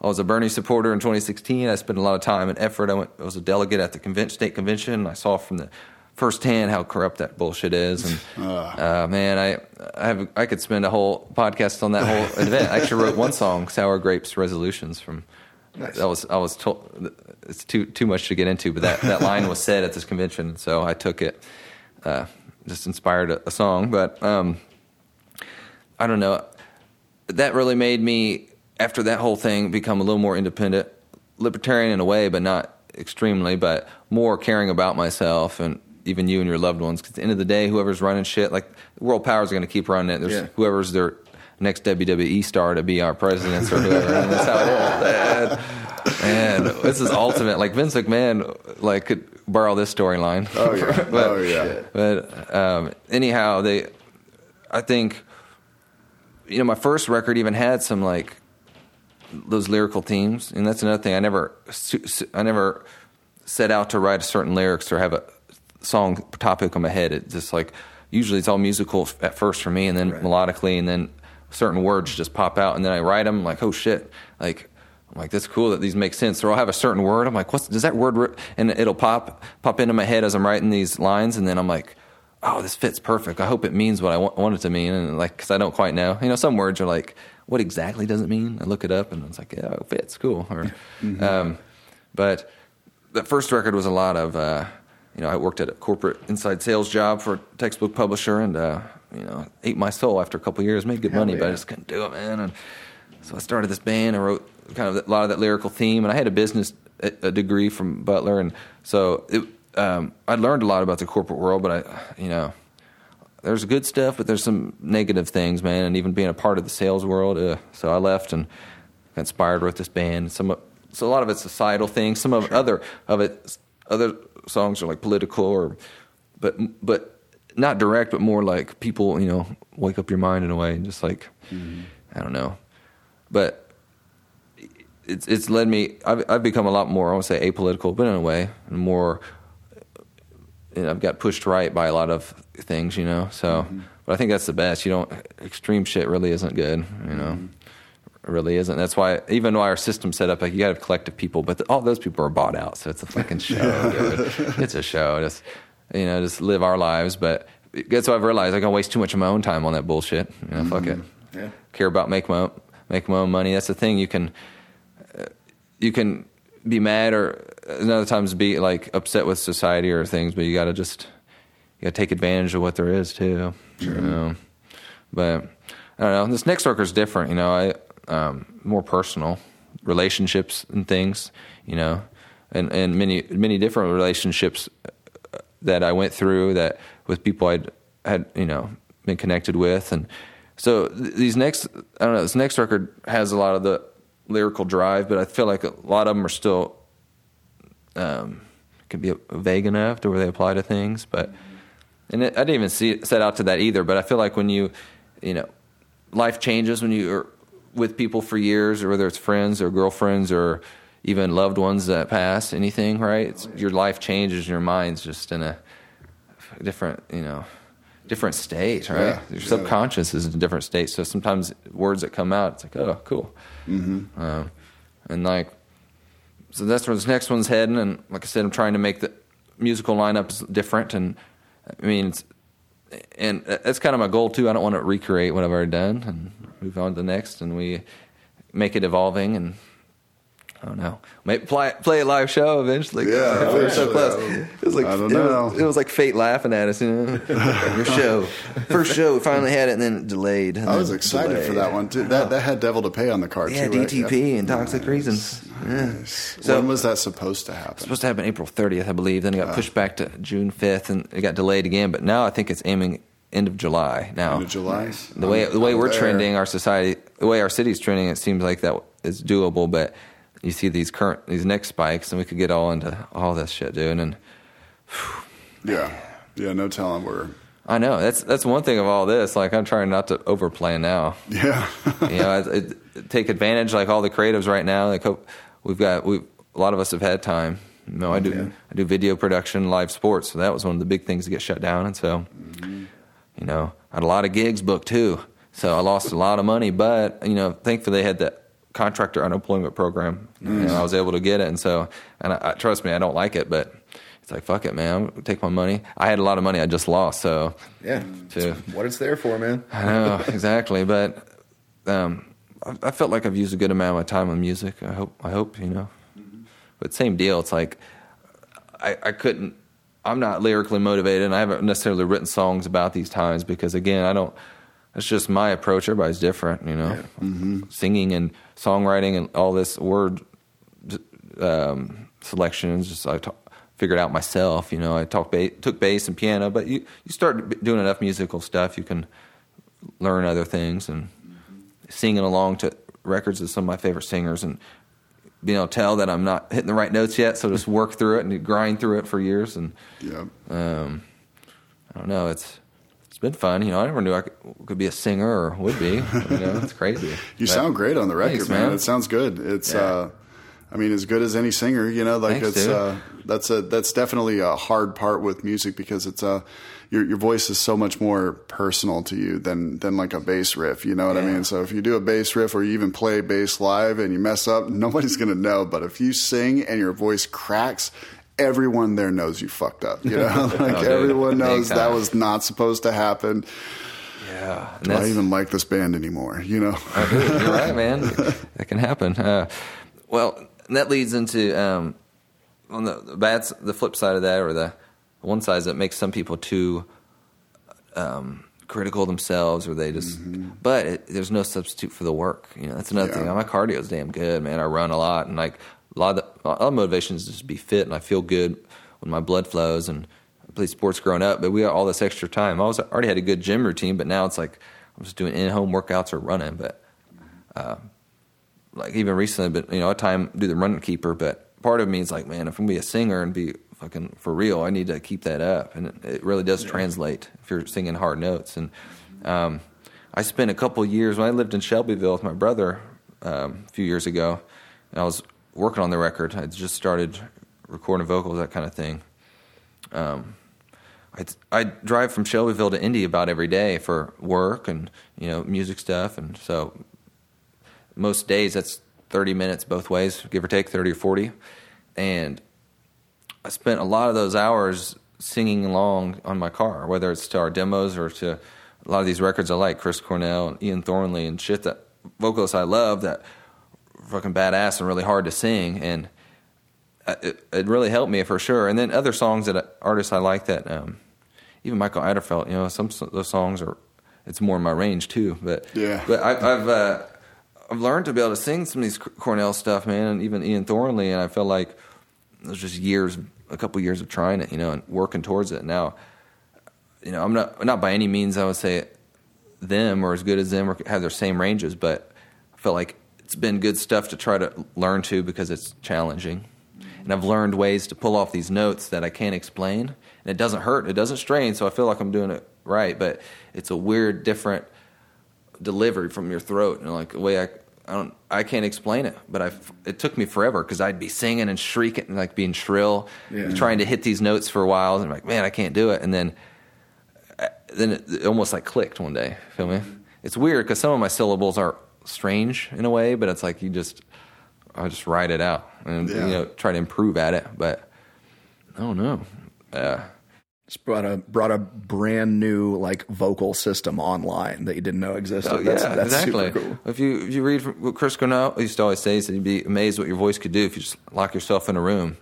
I was a Bernie supporter in 2016. I spent a lot of time and effort. I went. I was a delegate at the conven- state convention. I saw from the firsthand how corrupt that bullshit is. And uh, man, I I have I could spend a whole podcast on that whole event. I actually wrote one song, "Sour Grapes Resolutions," from. That was I was told it's too too much to get into, but that, that line was said at this convention, so I took it. Uh, just inspired a, a song, but um, I don't know. That really made me, after that whole thing, become a little more independent, libertarian in a way, but not extremely, but more caring about myself and even you and your loved ones. Because at the end of the day, whoever's running shit, like world powers are going to keep running it. There's Yeah. whoever's their next WWE star to be our presidents or whoever. and that's how it is. And, and this is ultimate. Like Vince McMahon, like could borrow this storyline. Oh yeah. But- oh yeah. but um, anyhow, they, I think, you know, my first record even had some like those lyrical themes, and that's another thing. I never, I never set out to write a certain lyrics or have a song topic on my head. It's just like usually it's all musical at first for me, and then Right. melodically, and then certain words just pop out, and then I write them like, oh shit, like. I'm like, that's cool that these make sense. Or I'll have a certain word. I'm like, what's does that word? re-" And it'll pop pop into my head as I'm writing these lines, and then I'm like, oh, this fits perfect. I hope it means what I want, want it to mean. And like, because I don't quite know. You know, some words are like, what exactly does it mean? I look it up, and it's like, yeah, it fits, cool. Or, um, but the first record was a lot of, uh, you know, I worked at a corporate inside sales job for a textbook publisher, and uh, you know, ate my soul after a couple of years. Made good Hell money, but I just couldn't do it, man. And so I started this band. I wrote kind of a lot of that lyrical theme, and I had a business a degree from Butler, and so it, um, I learned a lot about the corporate world. But I, you know, there's good stuff, but there's some negative things, man. And even being a part of the sales world, uh, so I left and got inspired with this band. Some, so a lot of it's societal things. Some of other of it, other songs are like political or, but but not direct, but more like people, you know, wake up your mind in a way, and just like mm-hmm. I don't know, but it's it's led me. I've I've become a lot more. I won't say apolitical, but in a way, more. Know, I've got pushed right by a lot of things, you know. So, mm-hmm. but I think that's the best. You don't extreme shit really isn't good, you know. Mm-hmm. It really isn't. That's why even why our system's set up like you got to have collective people, but all those people are bought out, so it's a fucking show. It's a show. Just you know, just live our lives. But that's what I've realized. I can waste too much of my own time on that bullshit. You know, fuck it. Yeah. Care about make my own, make my own money. That's the thing. You can you can be mad or another times be like upset with society or things, but you got to just you got to take advantage of what there is too. You know? But I don't know. This next record is different. You know, I um, more personal relationships and things. You know, and and many many different relationships that I went through that with people I'd had you know been connected with, and so th- these next I don't know this next record has a lot of the lyrical drive, but I feel like a lot of them are still um, can be vague enough to where they apply to things, but and it, I didn't even see set out to that either. But I feel like when you you know life changes when you're with people for years, or whether it's friends or girlfriends or even loved ones that pass, anything, right? It's, your life changes, your mind's just in a different, you know, different state, right? Yeah, your yeah. subconscious is in a different state. So sometimes words that come out, it's like, oh, cool, mm-hmm. um, and like, so that's where this next one's heading. And like I said, I'm trying to make the musical lineups different, and I mean, it's, and that's kind of my goal too. I don't want to recreate what I've already done and move on to the next, and we make it evolving and. I don't know. Maybe play, play a live show eventually. Yeah, we were so close. It was like I don't it know. was, it was like fate laughing at us. You know, your show, first show, we finally had it, and then it delayed. and I was excited for that one too. That that had Devil to Pay on the card Yeah, too. right? DTP and Toxic Reasons. Yeah. So- when was that supposed to happen? supposed to happen April 30th, I believe. Then it got ah. pushed back to June 5th, and it got delayed again. But now I think it's aiming end of July. Now End of July. the way the way I'm we're there. trending, our society, the way our city's trending, it seems like that is doable. But you see these current these next spikes, and we could get all into all this shit, dude. And Yeah, yeah. No telling where. I know that's that's one thing of all this. Like I'm trying not to overplay now. Yeah, you know, it, it, take advantage like all the creatives right now. Like hope- we've got we a lot of us have had time. You know, I do I do video production, live sports, so that was one of the big things to get shut down. And so, mm-hmm. you know, I had a lot of gigs booked too. So I lost a lot of money, but you know, thankfully they had that contractor unemployment program. And I was able to get it, and so and I, I, trust me, I don't like it, but it's like fuck it, man. Take my money. I had a lot of money I just lost, so Yeah. to What it's there for, man. I know exactly, but um, I, I felt like I've used a good amount of my time on music. I hope, I hope you know. But same deal. It's like I, I couldn't. I'm not lyrically motivated, and I haven't necessarily written songs about these times because, again, I don't. It's just my approach. Everybody's different, you know. Singing and songwriting and all this word um, selections. Just I ta- figured out myself. You know, I talk ba- took bass and piano, but you you start doing enough musical stuff, you can learn other things and singing along to records of some of my favorite singers and being able to tell that I'm not hitting the right notes yet. So just work through it and grind through it for years. And yeah. um, I don't know, it's been fun. You know, I never knew I could, could be a singer or would be. You know, it's crazy. You But- sound great on the record, Thanks, man. man. It sounds good. It's uh, I mean, as good as any singer, you know, like Thanks, it's uh, that's a that's definitely a hard part with music because it's a your your voice is so much more personal to you than than like a bass riff. You know what I mean? So if you do a bass riff or you even play bass live and you mess up, nobody's gonna know. But if you sing and your voice cracks. Everyone there knows you fucked up. You know, like Oh, everyone knows that was not supposed to happen. Yeah, Do I even like this band anymore? You know. You're right, man. That can happen. Uh, well, that leads into um, on the, the bad, s- the flip side of that, or the one side that makes some people too um, critical themselves, or they just. But it, there's no substitute for the work. You know, that's another Yeah. thing. My cardio is damn good, man. I run a lot, and like a lot of the, a lot of motivation is just to be fit, and I feel good when my blood flows and. I played sports growing up, but we got all this extra time. I was already had a good gym routine, but now it's like I'm just doing in-home workouts or running. But like even recently, but you know, I time do the running keeper. But part of me is like, man, if I'm gonna be a singer and be fucking for real, I need to keep that up, and it, really does translate if you're singing hard notes. And um, I spent a couple years when I lived in Shelbyville with my brother um, a few years ago. And I was working on the record. I just started recording vocals, that kind of thing. Um, I I drive from Shelbyville to Indy about every day for work and you know music stuff, and so most days that's 30 minutes both ways, give or take 30 or 40. And I spent a lot of those hours singing along on my car, whether it's to our demos or to a lot of these records I like, Chris Cornell and Ian Thornley and shit that vocalists I love that fucking badass and really hard to sing. And uh, it, it really helped me for sure. And then other songs that uh, artists I like that, um, even Mikael Åkerfeldt, you know, some of those songs are, it's more in my range too. But Yeah. but I, I've uh, I've learned to be able to sing some of these Cornell stuff, man, and even Ian Thornley, and I feel like it was just years, a couple years of trying it, you know, and working towards it. Now, you know, I'm not not by any means I would say them or as good as them or have their same ranges, but I feel like it's been good stuff to try to learn to because it's challenging. And I've learned ways to pull off these notes that I can't explain. And it doesn't hurt, it doesn't strain, so I feel like I'm doing it right, but it's a weird, different delivery from your throat. And like a way I, I don't, I can't explain it, but I, it took me forever because I'd be singing and shrieking and like being shrill, Yeah. trying to hit these notes for a while. And I'm like, man, I can't do it. And then, uh, then it, it almost like clicked one day. Feel me? It's weird because some of my syllables are strange in a way, but it's like you just, I just write it out and Yeah. you know try to improve at it. But I don't know. Uh, Just brought a brought a brand new like vocal system online that you didn't know existed. Oh, that's, yeah, that's exactly. cool. If you if you read from what Chris Cornell used to always say, he said you'd be amazed what your voice could do if you just lock yourself in a room.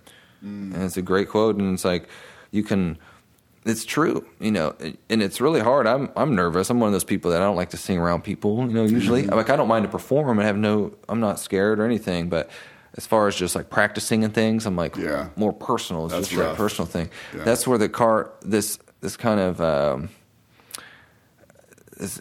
Mm. And it's a great quote, and it's like you can. It's true, you know, and it's really hard. I'm I'm nervous. I'm one of those people that I don't like to sing around people. You know, usually, Mm-hmm. like I don't mind to perform and have no. I'm not scared or anything, but as far as just like practicing and things, I'm like Yeah. more personal. It's That's just a rough. personal thing. Yeah. That's where the car this this kind of. Um, this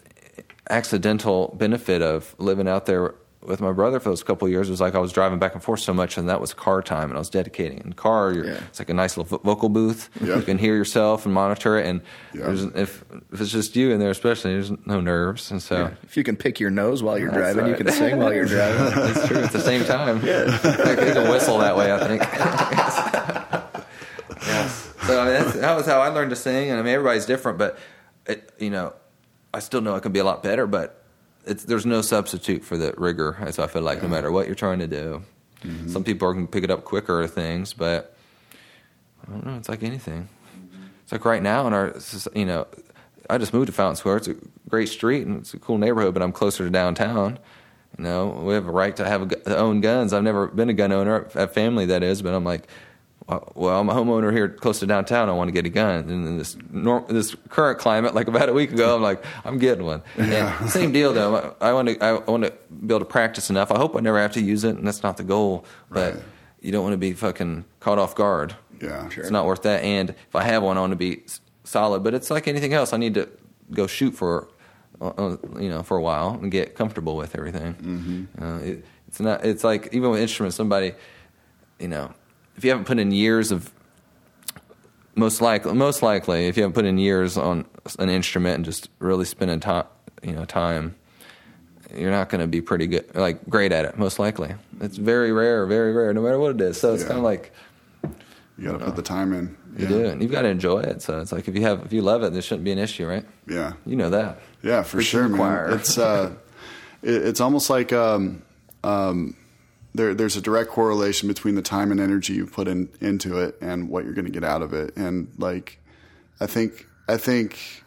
accidental benefit of living out there with my brother for those couple of years was like I was driving back and forth so much, and that was car time, and I was dedicating. In car, you're, Yeah. it's like a nice little vocal booth. Yeah. You can hear yourself and monitor it, and Yeah. there's, if, if it's just you in there, especially, there's no nerves, and so. If you can pick your nose while you're driving, you can sing while you're driving. That's true. At the same time, yeah, you can whistle that way. I think. yes. So I mean, that's, that was how I learned to sing, and I mean everybody's different, but it, you know, I still know I can be a lot better, but there's no substitute for the rigor. So I feel like no matter what you're trying to do, mm-hmm. some people can pick it up quicker or things, but I don't know. It's like anything. It's like right now in our, you know, I just moved to Fountain Square. It's a great street and it's a cool neighborhood, but I'm closer to downtown. You know, we have a right to have a, to own guns. I've never been a gun owner, I have family that is, but I'm like, well, well, I'm a homeowner here close to downtown. I want to get a gun. And in this norm, this current climate, like about a week ago, I'm like, I'm getting one. And same deal though. I want to, I want to be able to practice enough. I hope I never have to use it, and that's not the goal. But Right. you don't want to be fucking caught off guard. Yeah. It's not worth that. And if I have one, I want to be solid. But it's like anything else. I need to go shoot for, uh, uh, you know, for a while and get comfortable with everything. Mm-hmm. Uh, it, it's not. It's like even with instruments, somebody, you know, if you haven't put in years of, most likely, most likely, if you haven't put in years on an instrument and just really spending time, you know, time, you're not going to be pretty good, like great at it. Most likely, it's very rare, very rare, no matter what it is. So it's Yeah. kind of like You got to put the time in. you do, and you've got to enjoy it. So it's like if you have, if you love it, there shouldn't be an issue, right? Yeah. You know that. Yeah, for Preaching sure, man. It's uh, it, it's almost like um, um, there there's a direct correlation between the time and energy you put in into it and what you're going to get out of it. And like, I think I think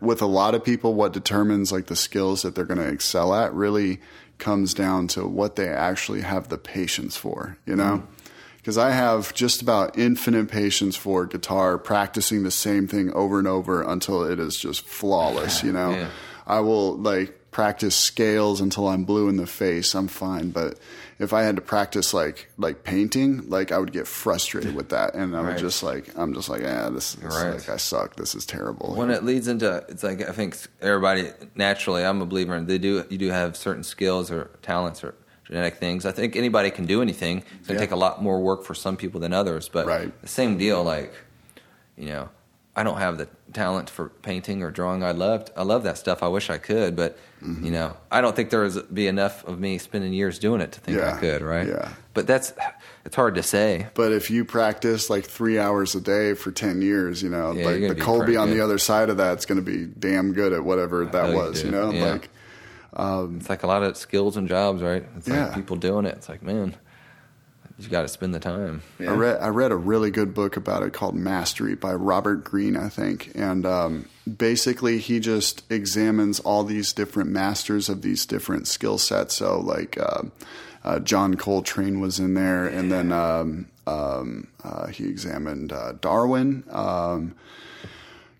with a lot of people, what determines like the skills that they're going to excel at really comes down to what they actually have the patience for. You know. Mm-hmm. Because I have just about infinite patience for guitar, practicing the same thing over and over until it is just flawless. You know, Yeah. I will like practice scales until I'm blue in the face. I'm fine, but if I had to practice like like painting, like I would get frustrated with that, and I would Right. just like I'm just like, yeah, this is Right. like I suck. This is terrible. When it leads into, it's like I think everybody naturally. I'm a believer in they do. You do have certain skills or talents or genetic things. I think anybody can do anything. It's gonna Yeah. take a lot more work for some people than others. But Right. the same deal. Like, you know, I don't have the talent for painting or drawing. I loved. I love that stuff. I wish I could, but Mm-hmm. you know, I don't think there would be enough of me spending years doing it to think Yeah. I could. Right. Yeah. But that's it's hard to say. But if you practice like three hours a day for ten years, you know, Yeah, like the Colby on good. the other side of that's going to be damn good at whatever that hell you was. You know, Yeah. like It's like a lot of skills and jobs, right? It's Yeah. like people doing it. It's like, man, you got to spend the time. I read I read a really good book about it called Mastery by Robert Greene, I think, and um, basically he just examines all these different masters of these different skill sets. So like uh, uh, John Coltrane was in there, and then um, um, uh, he examined uh, Darwin.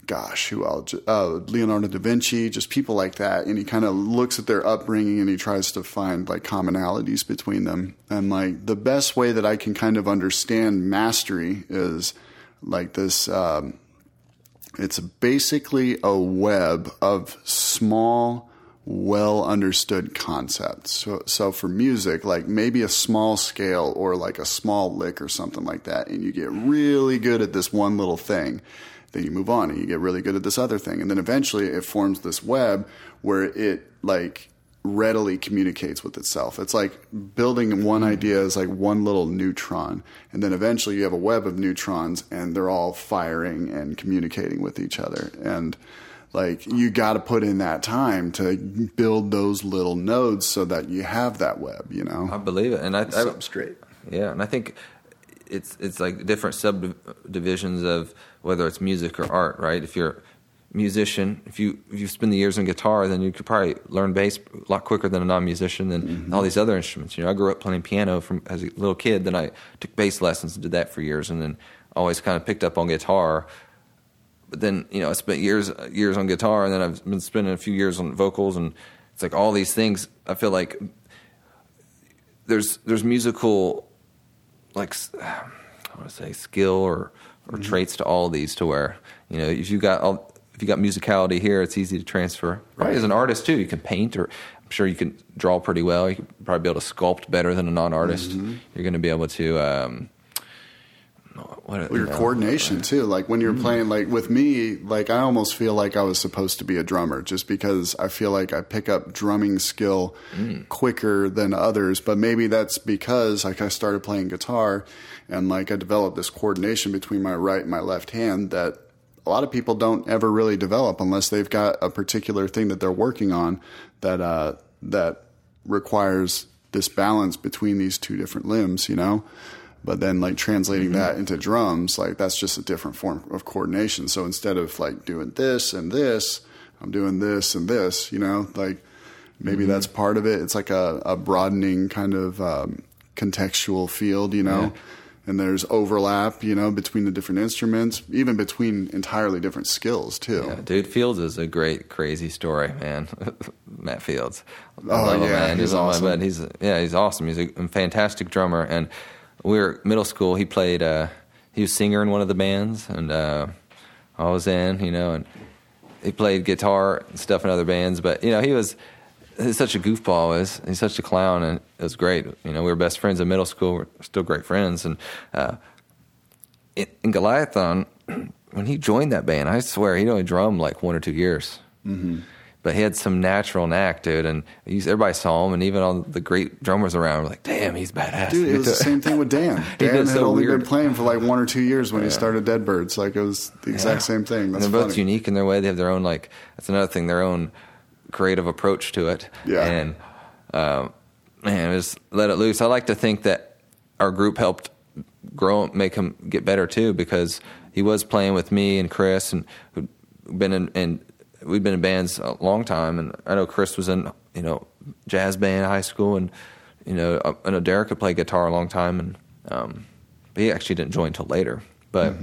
Gosh, who else? Uh, Leonardo da Vinci, just people like that. And he kind of looks at their upbringing and he tries to find like commonalities between them. And like the best way that I can kind of understand mastery is like this. Um, it's basically a web of small, well understood concepts. So, so for music, like maybe a small scale or like a small lick or something like that, and you get really good at this one little thing. Then you move on and you get really good at this other thing. And then eventually it forms this web where it like readily communicates with itself. It's like building one idea is like one little neutron. And then eventually you have a web of neutrons and they're all firing and communicating with each other. And like you got to put in that time to build those little nodes so that you have that web, you know? I believe it, and I, I Substrate. yeah, and I think it's it's like different subdivisions of whether it's music or art, right? If you're a musician, if you if you spend the years on guitar, then you could probably learn bass a lot quicker than a non-musician than mm-hmm. all these other instruments. You know, I grew up playing piano from as a little kid, then I took bass lessons and did that for years, and then always kind of picked up on guitar. But then you know, I spent years years on guitar, and then I've been spending a few years on vocals, and it's like all these things. I feel like there's there's musical like I want to say skill or or mm-hmm. traits to all these to where you know if you got all if you got musicality here, it's easy to transfer. Right, as an artist too, you can paint or I'm sure you can draw pretty well. You could probably be able to sculpt better than a non-artist. Mm-hmm. You're going to be able to. Um, what, your you know, coordination too. Like when you're mm-hmm. playing, like with me, like I almost feel like I was supposed to be a drummer, just because I feel like I pick up drumming skill mm. quicker than others. But maybe that's because like I started playing guitar, and like I developed this coordination between my right and my left hand that a lot of people don't ever really develop unless they've got a particular thing that they're working on that uh, that requires this balance between these two different limbs. You know? But then like translating that into drums like that's just a different form of coordination. So instead of like doing this and this i'm doing this and this you know? Like maybe that's part of it. It's like a, a broadening kind of um, contextual field you know and there's overlap you know between the different instruments even between entirely different skills too Yeah, dude, Fields is a great, crazy story, man. Matt Fields. I Oh, him, yeah, man. he's awesome. bed. He's yeah, he's awesome. He's a fantastic drummer. And we were middle school. He played. Uh, he was singer in one of the bands, and uh, I was in. You know, and he played guitar and stuff in other bands. But you know, he was. He's such a goofball. Was he's such a clown, and it was great. You know, we were best friends in middle school. We're still great friends, and uh, in, in Goliathon, when he joined that band, I swear he'd only drummed like one or two years. Mm-hmm. but he had some natural knack, dude. And he's, everybody saw him, and even all the great drummers around were like, "Damn, he's badass." Dude, it was the same thing with Dan. Dan had so only weird. been playing for like one or two years when he started Deadbirds. Like it was the exact same thing. And they're both unique in their way. They have their own like that's another thing, their own creative approach to it. Yeah. And um, man, just let it loose. I like to think that our group helped grow, make him get better too, because he was playing with me and Chris, and who'd been in, and we've been in bands a long time. And I know Chris was in you know jazz band in high school, and you know I know Derek could play guitar a long time, and um, but he actually didn't join until later, but.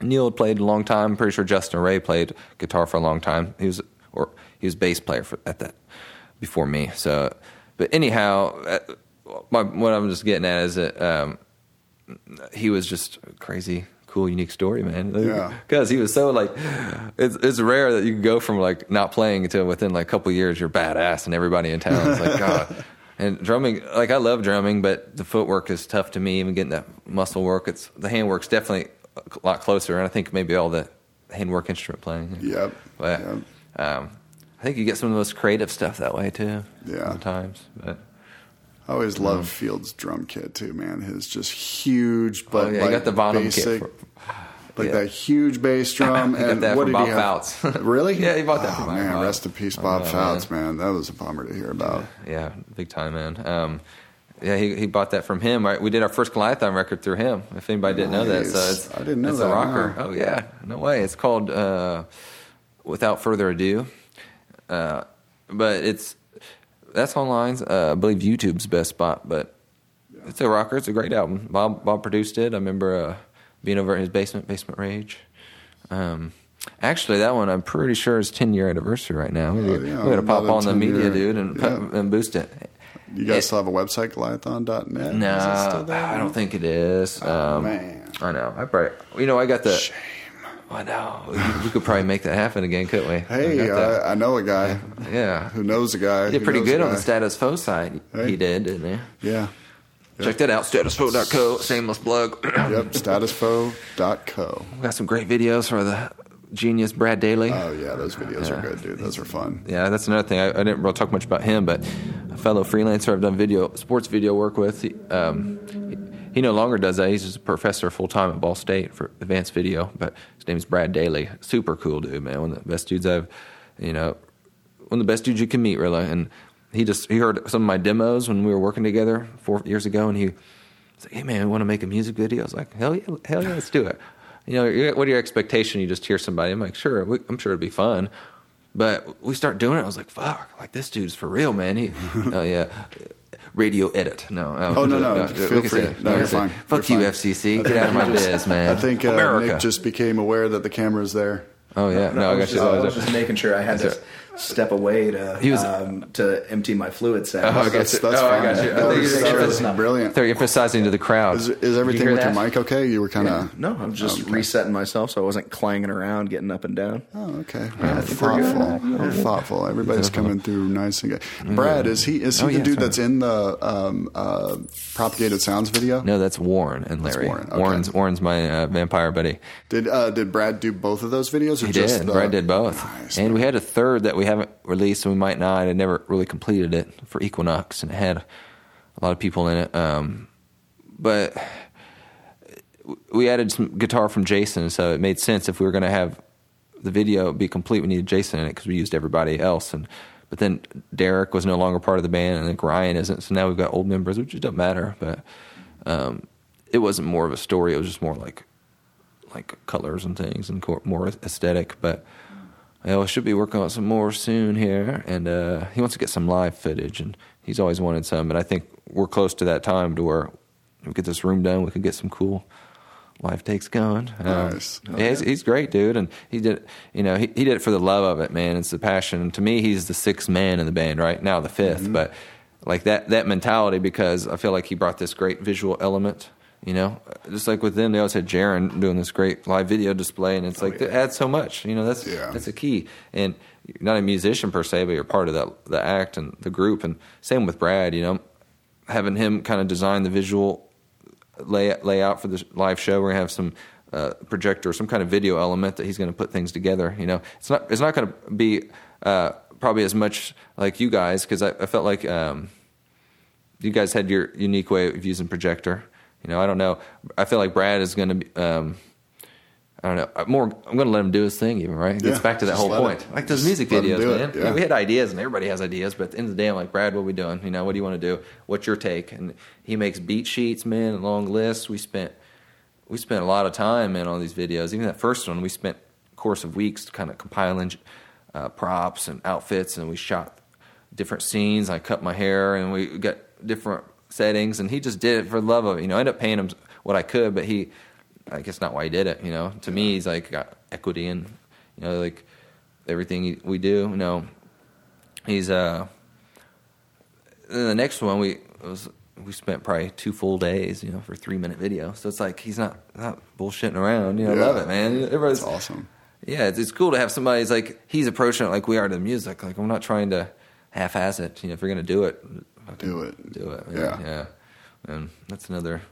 Neil had played a long time. I'm pretty sure Justin Ray played guitar for a long time. He was or he was bass player for, at that before me. So, but anyhow, uh, my, what I'm just getting at is that um, he was just crazy, cool, unique story, man. Yeah. because he was so like, it's it's rare that you can go from like not playing until within like a couple years you're badass and everybody in town is like God. And drumming, like I love drumming, but the footwork is tough to me. Even getting that muscle work, it's the handwork's definitely a lot closer. And I think maybe all the handwork instrument playing. Yep. But Yep. um, I think you get some of the most creative stuff that way too. Yeah. Sometimes, but I always loved Field's drum kit too, man. His just huge, but oh yeah, like got the bottom basic, kit. For, like yeah. that huge bass drum. And what did Bob he have? Fouts. really? Yeah, he bought that oh, from man. Fouts. Rest in peace, Bob know, Fouts, man. That was a bummer to hear about. yeah, big time, man. Um, yeah, he he bought that from him. Right, we did our first Goliathon record through him. If anybody didn't know that, so it's I didn't know it's that, a rocker. no. Oh yeah, no way. It's called uh, Without Further Ado, uh, but it's that's online. Uh, I believe YouTube's best spot, but it's a rocker. It's a great album. Bob Bob produced it. I remember uh, being over in his basement, Basement Rage. Um, actually, that one I'm pretty sure is 10 year anniversary right now. We, Oh, yeah, we gotta pop on the media, year- dude, and yeah. and boost it. You guys It- still have a website, Goliathon.net? Is it still there? I don't think it is. Um, man. I know. I probably, you know, I got the. Shame. I know. We, could probably make that happen again, couldn't we? Hey. I, I know a guy yeah. who knows a guy. He did pretty good on the. Status Foe site. Hey. He did, didn't he? Yeah. Check that out, statusfoe.co, shameless plug. Yep. Statusfoe.co. We got some great videos for the genius Brad Daly. Oh yeah, those videos are good, dude. Those are fun. Yeah, that's another thing. I, I didn't really talk much about him, but a fellow freelancer I've done video sports video work with. He, um, he, no longer does that. He's just a professor full time at Ball State for advanced video. But his name is Brad Daly. Super cool dude, man. One of the best dudes I've, you know, one of the best dudes you can meet, really. And he just he heard some of my demos when we were working together four years ago, and he like, "Hey, man, want to make a music video?" I was like, "Hell yeah, hell yeah, let's do it." You know, what are your expectations? You just hear somebody. I'm like, "Sure, we, I'm sure it'd be fun." But we start doing it. I was like, "Fuck! Like this dude's for real, man." He, oh yeah, radio edit. No. Oh, no, no, we feel free. say- No, you're fine. Fuck You're you, fine. FCC. Get out of my biz, man. I think uh, America. Nick just became aware that the camera's there. Oh yeah, no, I I was got just. I was just making sure I had to That's step away to He was- um, to empty my fluid sac. Oh, I got That's, you. that's Oh, I fine. got you. I That think was, you're that making was sure- brilliant. They're emphasizing to the crowd. Is, is everything hear with that? your mic okay? You were kind of No, I'm just Okay. resetting myself so I wasn't clanging around, getting up and down. Oh, okay. Very thoughtful. Very thoughtful. Everybody's coming through nice and good. Brad, is he is he Oh, the yeah, dude sorry. that's in the um, uh, propagated sounds video? No, that's Warren and Larry. Warren, okay. Warren's Warren's my uh, vampire buddy. Did uh, did Brad do both of those videos? Or He just did. The, Brad did both. Nice, and we had a third that we haven't released, and we might not. I never really completed it for Equinox, and it had a lot of people in it. Um, but we added some guitar from Jason, so it made sense if we were going to have the video be complete. We needed Jason in it because we used everybody else, and but then Derek was no longer part of the band, and then Ryan isn't. So now we've got old members, which doesn't matter. But um, it wasn't more of a story; it was just more like like colors and things and more aesthetic. But I should be working on some more soon here, and uh, he wants to get some live footage, and he's always wanted some. And I think we're close to that time to where we get this room done, we can get some cool live takes going. Um, Nice. yeah, he's, he's great, dude, and he did. You know, he, he did it for the love of it, man. It's the passion. And to me, he's the sixth man in the band right now, the 5th but like that that mentality because I feel like he brought this great visual element. You know, just like with them, they always had Jaron doing this great live video display, and it's like it adds so much. You know, that's Yeah. that's a key. And you're not a musician per se, but you're part of that the act and the group. And same with Brad. You know, having him kind of design the visual lay layout for the live show. We're gonna have some uh, projector, some kind of video element that he's gonna put things together. You know, it's not it's not gonna be uh, probably as much like you guys because I, I felt like um, you guys had your unique way of using projector. You know, I don't know. I feel like Brad is going to be. Um, I don't know. More, I'm going to let him do his thing, even right. It gets Yeah, back to that whole point. it- like those just music videos, man. Yeah. we had ideas, and everybody has ideas. But at the end of the day, I'm like, Brad, what are we doing? You know, what do you want to do? What's your take? And he makes beat sheets, man, and long lists. We spent we spent a lot of time in on these videos. Even that first one, we spent course of weeks kind of compiling uh, props and outfits, and we shot different scenes. I cut my hair, and we got different settings, and he just did it for the love of it. You know, I ended up paying him what I could, but he, I guess, not why he did it. You know, to me, he's like got equity in, you know, like everything we do. You know, he's uh. Then the next one we was we spent probably two full days, you know, for a three minute video. So it's like he's not not bullshitting around. You know, I love it, man. Everybody's That's awesome. Yeah, it's, it's cool to have somebody who's like he's approaching it like we are to the music. Like I'm not trying to half ass it. You know, if you're gonna do it, fucking Do it. do it. Yeah. yeah. And that's another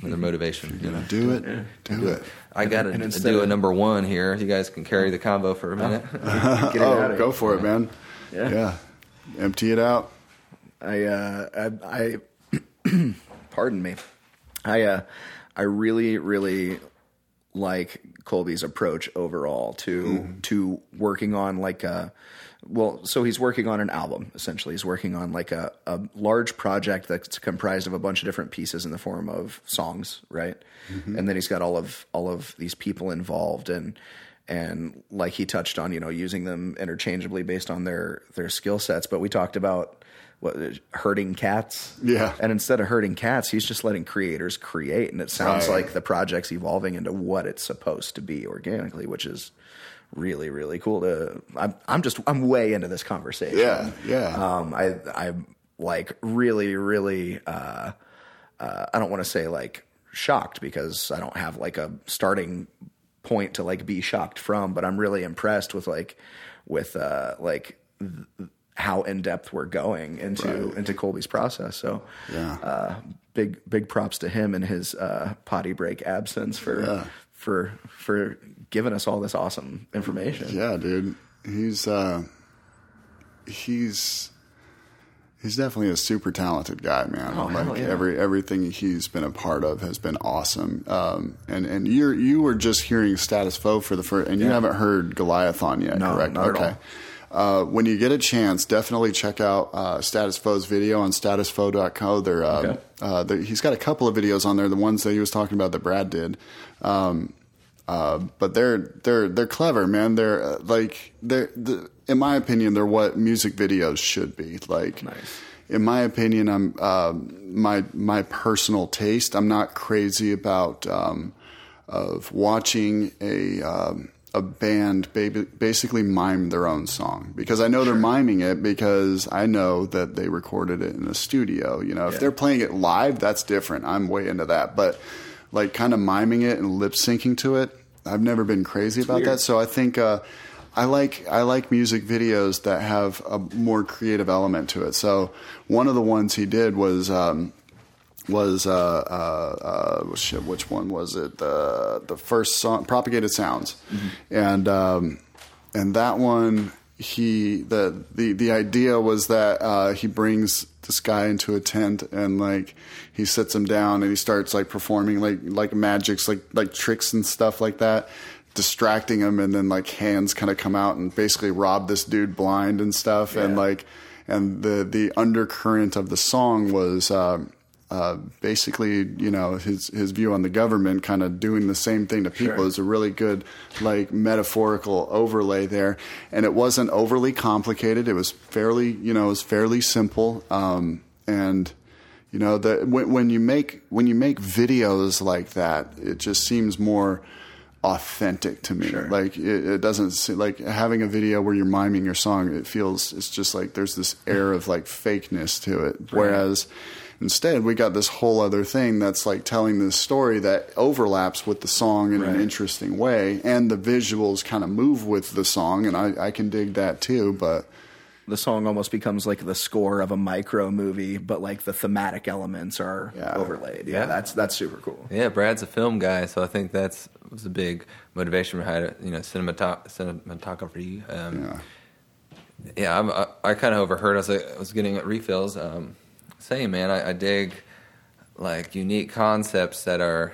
another motivation. You know, Do it. Do it. I got to do a number one here. You guys can carry the convo for a minute. Get it oh, out of go here. for it, man. Yeah. yeah. Empty it out. I, uh, I, I pardon me. I, uh, I really, really like Colby's approach overall to to working on like a well, so he's working on an album essentially. He's working on like a, a large project that's comprised of a bunch of different pieces in the form of songs, right? Mm-hmm. And then he's got all of all of these people involved and and like he touched on, you know, using them interchangeably based on their their skill sets. But we talked about what herding cats, Yeah. And instead of herding cats, he's just letting creators create, and it sounds Right. like the project's evolving into what it's supposed to be organically, which is really really cool. To I'm I'm just I'm way into this conversation. Yeah, yeah. Um, I I'm like really really. Uh, uh, I don't want to say like shocked because I don't have like a starting point to like be shocked from, but I'm really impressed with like with uh like th- how in depth we're going into into Colby's process. So Yeah. uh, big big props to him and his uh, potty break absence for Yeah. for for giving us all this awesome information. Yeah, dude. He's uh he's he's definitely a super talented guy, man. Oh, like yeah. every everything he's been a part of has been awesome. Um and and you're you were just hearing Status Foe for the first and you haven't heard Goliathon yet, No, correct? not at okay. Uh, when you get a chance, definitely check out uh, Status Foe's video on statusfoe.co. They're, uh, Okay. uh, they're, he's got a couple of videos on there, the ones that he was talking about that Brad did. Um, uh, but they're they're they're clever, man. They're uh, like they're the, in my opinion, they're what music videos should be. Like, Nice. in my opinion, I'm um my my personal taste. I'm not crazy about um, of watching a um, a band ba- basically mime their own song because I know they're miming it because I know that they recorded it in a studio. You know, if Yeah. they're playing it live, that's different. I'm way into that, but like kind of miming it and lip syncing to it, I've never been crazy about weird. that. So I think. Uh, I like I like music videos that have a more creative element to it. So one of the ones he did was um, was uh, uh, uh, shit, which one was it? The the first song, "Propagated Sounds," and um, and that one he the the the idea was that uh, he brings this guy into a tent and like he sits him down and he starts like performing like like magics like like tricks and stuff like that distracting him. And then like hands kind of come out and basically rob this dude blind and stuff. And like and the the undercurrent of the song was um, uh, basically you know his his view on the government kind of doing the same thing to people Sure. is a really good like metaphorical overlay there. And it wasn't overly complicated. It was fairly you know it was fairly simple. Um, and you know that when, when you make when you make videos like that it just seems more authentic to me. Sure. like it, it doesn't se- like having a video where you're miming your song it feels it's just like there's this air of like fakeness to it. Whereas instead we got this whole other thing that's like telling this story that overlaps with the song in an interesting way and the visuals kind of move with the song and I, I can dig that too but The song almost becomes like the score of a micro movie, but like the thematic elements are Yeah. overlaid. Yeah, Yeah. that's that's super cool. Yeah, Brad's a film guy, so I think that's was a big motivation behind it. You know, cinematog- cinematography. Um, yeah yeah, I'm, I, I kind of overheard. I was like, I was getting refills. Um, saying, man, I, I dig like unique concepts that are,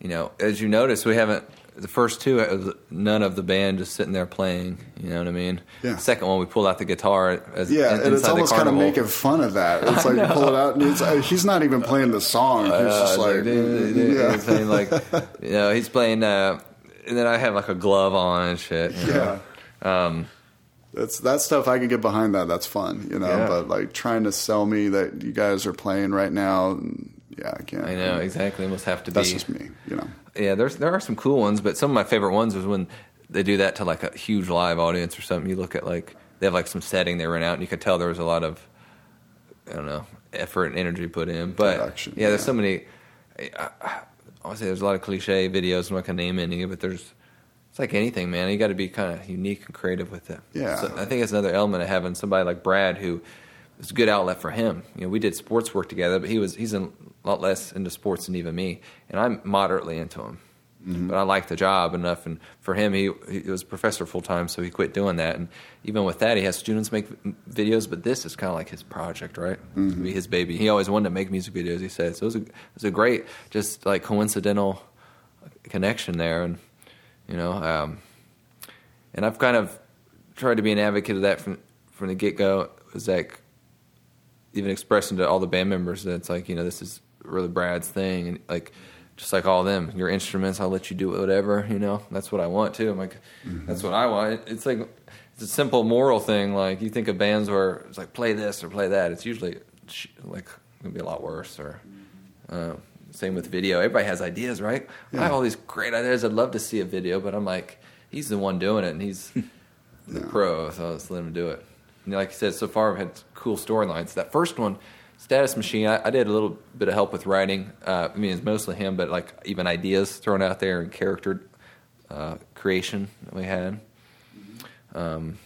you know, as you notice, we haven't the first two. None of the band just sitting there playing. You know what I mean? Yeah. The second one, we pulled out the guitar. As, Yeah, and it's almost kind of making fun of that. It's like you pull it out, and it's, uh, he's not even playing the song. He's just Uh, like, dude, dude, yeah. he's playing like, you know, he's playing. Uh, and then I have like a glove on and shit. Yeah. Um, That's that stuff I can get behind. That that's fun, you know. Yeah. But like trying to sell me that you guys are playing right now, yeah, I can't. I know exactly. It must have to That's be. That's just me, you know. Yeah, there's there are some cool ones, but some of my favorite ones is when they do that to like a huge live audience or something. You look at like they have like some setting they rent out, and you could tell there was a lot of I don't know effort and energy put in. But Production, yeah, there's yeah. so many. I, I, I would say there's a lot of cliche videos. I'm not gonna name any, but there's it's like anything, man. You got to be kind of unique and creative with it. Yeah. So I think it's another element of having somebody like Brad who it's a good outlet for him. You know, we did sports work together, but he was he's a lot less into sports than even me, and I'm moderately into him. Mm-hmm. But I like the job enough, and for him, he he was a professor full time, so he quit doing that. And even with that, he has students make videos. But this is kind of like his project, right? To be his baby. He always wanted to make music videos. He said so. It was a it was a great, just like coincidental connection there, and you know, um, and I've kind of tried to be an advocate of that from from the get go. It was like even expressing to all the band members that it's like you know this is really Brad's thing, and like just like all of them, your instruments, I'll let you do whatever. You know, that's what I want too. I'm like, that's what I want. It's like it's a simple moral thing. Like you think of bands where it's like play this or play that. It's usually like gonna be a lot worse. Or uh, same with video. Everybody has ideas, right? I have all these great ideas. I'd love to see a video, but I'm like, he's the one doing it, and he's the pro, so let's let him do it. And like you said, so far I've had cool storylines. That first one, Status Machine, I, I did a little bit of help with writing. Uh, I mean, it's mostly him, but like even ideas thrown out there and character uh, creation that we had. Um,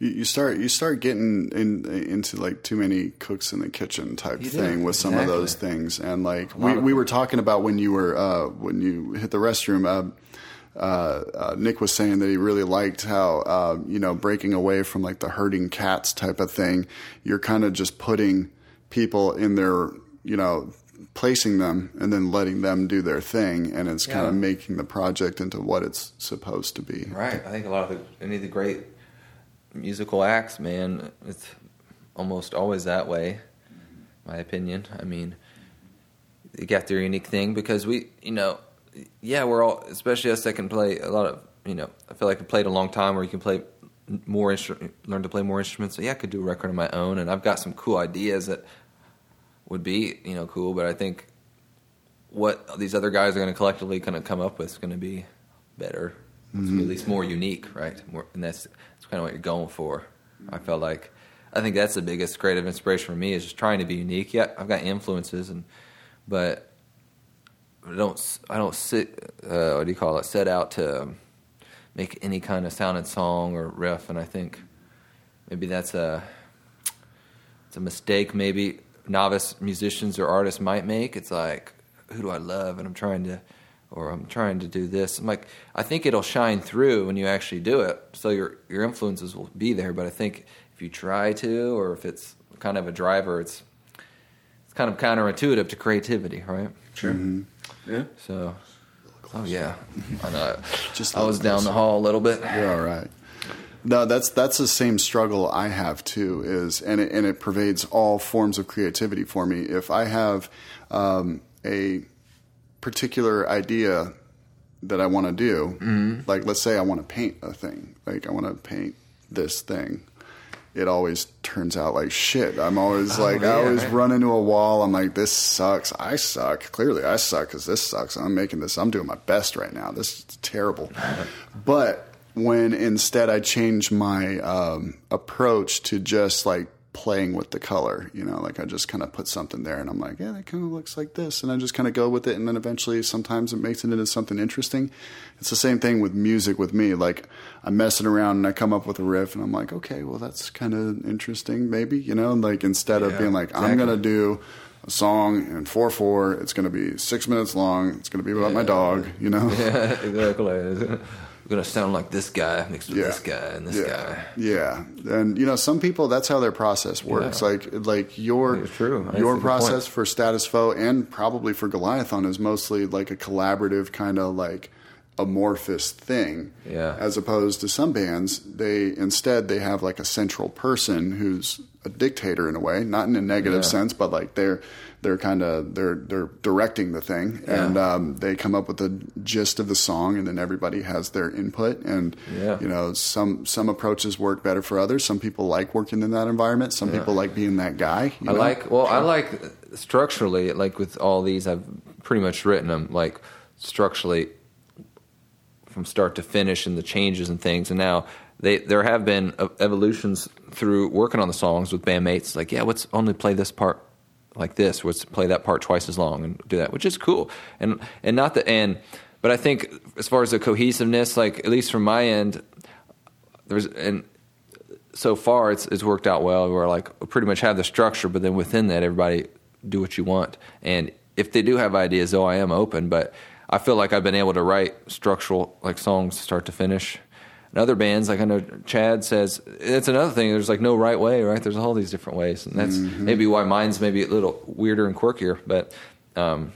You, start you start getting in into like too many cooks in the kitchen type You do, thing with some of those things, and like we, we were talking about when you were uh, when you hit the restroom. Uh, uh, uh, Nick was saying that he really liked how uh, you know breaking away from like the herding cats type of thing. You're kind of just putting people in their you know placing them and then letting them do their thing, and it's kind of making the project into what it's supposed to be. Right. I think a lot of the, any of the great musical acts, man, it's almost always that way. My opinion. I mean, they got their unique thing because we, you know, yeah, we're all, especially us that can play a lot of, you know, I feel like I played a long time where you can play more instrument, learn to play more instruments. So yeah, I could do a record on my own, and I've got some cool ideas that would be, you know, cool. But I think what these other guys are going to collectively kind of come up with is going to be better, gonna at mm-hmm. least more unique, right? More, and that's kind of what you're going for. I felt like I think that's the biggest creative inspiration for me is just trying to be unique. Yeah, I've got influences, and but I don't I don't sit uh, what do you call it set out to make any kind of sounded song or riff, and I think maybe that's a it's a mistake maybe novice musicians or artists might make. It's like, who do I love? And I'm trying to, or I'm trying to do this. I'm like, I think it'll shine through when you actually do it. So your your influences will be there. But I think if you try to, or if it's kind of a driver, it's it's kind of counterintuitive to creativity, right? Sure. Yeah. So, oh yeah, I know. Just I was down the hall a little bit. You're all right. No, that's that's the same struggle I have too. Is and it, and it pervades all forms of creativity for me. If I have um, a particular idea that I want to do, like let's say I want to paint a thing, like I want to paint this thing. It always turns out like shit. I'm always like, I always right. run into a wall. I'm like, this sucks. I suck. Clearly, I suck because this sucks. I'm making this. I'm doing my best right now. This is terrible. But when instead I change my um, approach to just like playing with the color, you know, like I just kind of put something there and I'm like, yeah, that kind of looks like this. And I just kind of go with it. And then eventually sometimes it makes it into something interesting. It's the same thing with music with me. Like I'm messing around and I come up with a riff and I'm like, okay, well, that's kind of interesting, maybe, you know, like instead of being like, I'm going to do a song in 4 4. It's going to be six minutes long. It's going to be about my dog, you know? Yeah, exactly. gonna sound like this guy mixed with Yeah. this guy and this yeah. guy. Yeah, and you know, some people that's how their process works. Yeah. Like, like your true. Your process for Status Foe and probably for Goliathon is mostly like a collaborative kind of like amorphous thing. Yeah. As opposed to some bands, they instead they have like a central person who's a dictator in a way, not in a negative Yeah. sense, but like they're they're kind of they're they're directing the thing, and um, they come up with the gist of the song, and then everybody has their input, and Yeah. you know some some approaches work better for others. Some people like working in that environment. Some people like being that guy. you I know? like well, I like structurally like with all these. I've pretty much written them like structurally from start to finish and the changes and things. And now they there have been evolutions through working on the songs with bandmates. Like, yeah, let's only play this part like this. Let's play that part twice as long and do that, which is cool. And and not the and but I think as far as the cohesiveness, like at least from my end, there's and so far it's it's worked out well. We're like we pretty much have the structure, but then within that, everybody do what you want. And if they do have ideas, though, I am open. But I feel like I've been able to write structural like songs start to finish. And other bands, like I know Chad says, it's another thing. There's like no right way, right? There's all these different ways, and that's maybe why mine's maybe a little weirder and quirkier. But um,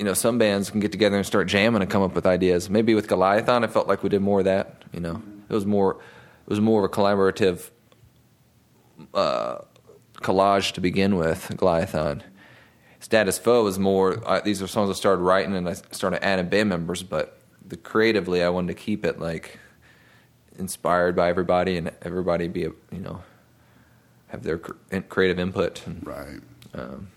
you know, some bands can get together and start jamming and come up with ideas. Maybe with Goliathon, I felt like we did more of that. You know, it was more, it was more of a collaborative uh, collage to begin with. Goliathon, Status Foe was more. I, these are songs I started writing and I started adding band members, but the creatively, I wanted to keep it like inspired by everybody and everybody be a, you know have their cr- creative input. And, Right. um,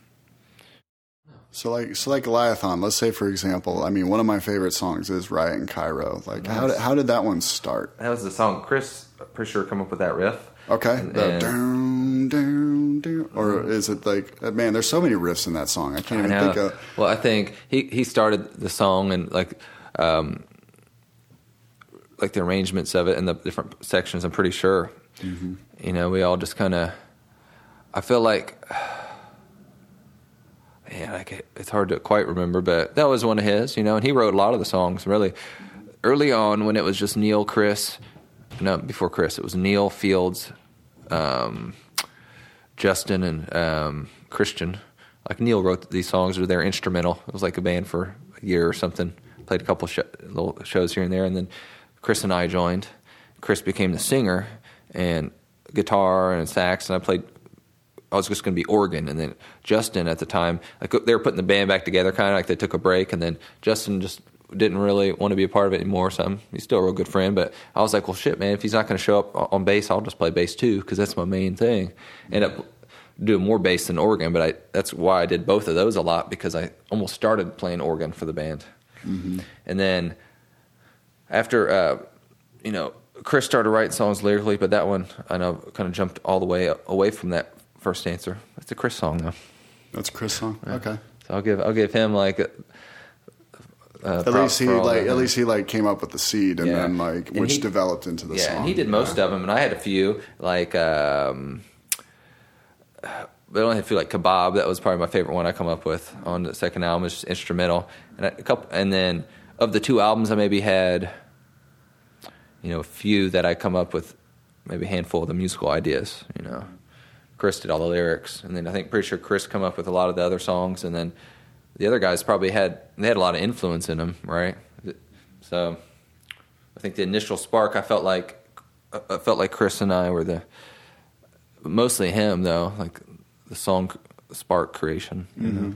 So like so like Goliathon. Let's say for example, I mean, one of my favorite songs is Riot in Cairo. Like how did, how did that one start? that was the song. Chris, I'm pretty sure, come up with that riff. Okay, the down down down, or is it like uh, man? There's so many riffs in that song. I can't even think of. Well, I think he he started the song and like um, like the arrangements of it and the different sections. I'm pretty sure. Mm-hmm. You know, we all just kind of. I feel like. Man, get, it's hard to quite remember, but that was one of his, you know, and he wrote a lot of the songs really early on when it was just Neil, Chris, no, before Chris, it was Neil Fields, um, Justin, and um, Christian. Like Neil wrote these songs, or they're instrumental. It was like a band for a year or something. Played a couple sh- little shows here and there, and then Chris and I joined. Chris became the singer and guitar and sax, and I played. I was just going to be organ, and then Justin at the time, like they were putting the band back together, kind of like they took a break, and then Justin just didn't really want to be a part of it anymore. So I'm, he's still a real good friend, but I was like, well, shit, man, if he's not going to show up on bass, I'll just play bass too because that's my main thing. End up doing more bass than organ, but I that's why I did both of those a lot because I almost started playing organ for the band, and then after uh, you know Chris started writing songs lyrically, but that one I know kind of jumped all the way away from that first answer. It's a Chris song though, That's a Chris song. Okay. so I'll give I'll give him like. Uh, At least he like at least he like came up with the seed and Yeah. then like And which he- developed into the yeah, song. and he did most of them, and I had a few like. Um, but I only had a few like kebab. That was probably my favorite one I come up with on the second album. It's just instrumental, and a couple. And then of the two albums, I maybe had, you know, a few that I come up with, maybe a handful of the musical ideas. You know, Chris did all the lyrics, and then I think pretty sure Chris come up with a lot of the other songs, and then the other guys probably had they had a lot of influence in them, right? So I think the initial spark, I felt like I felt like Chris and I were the mostly him though, like the song spark creation. You mm-hmm. know?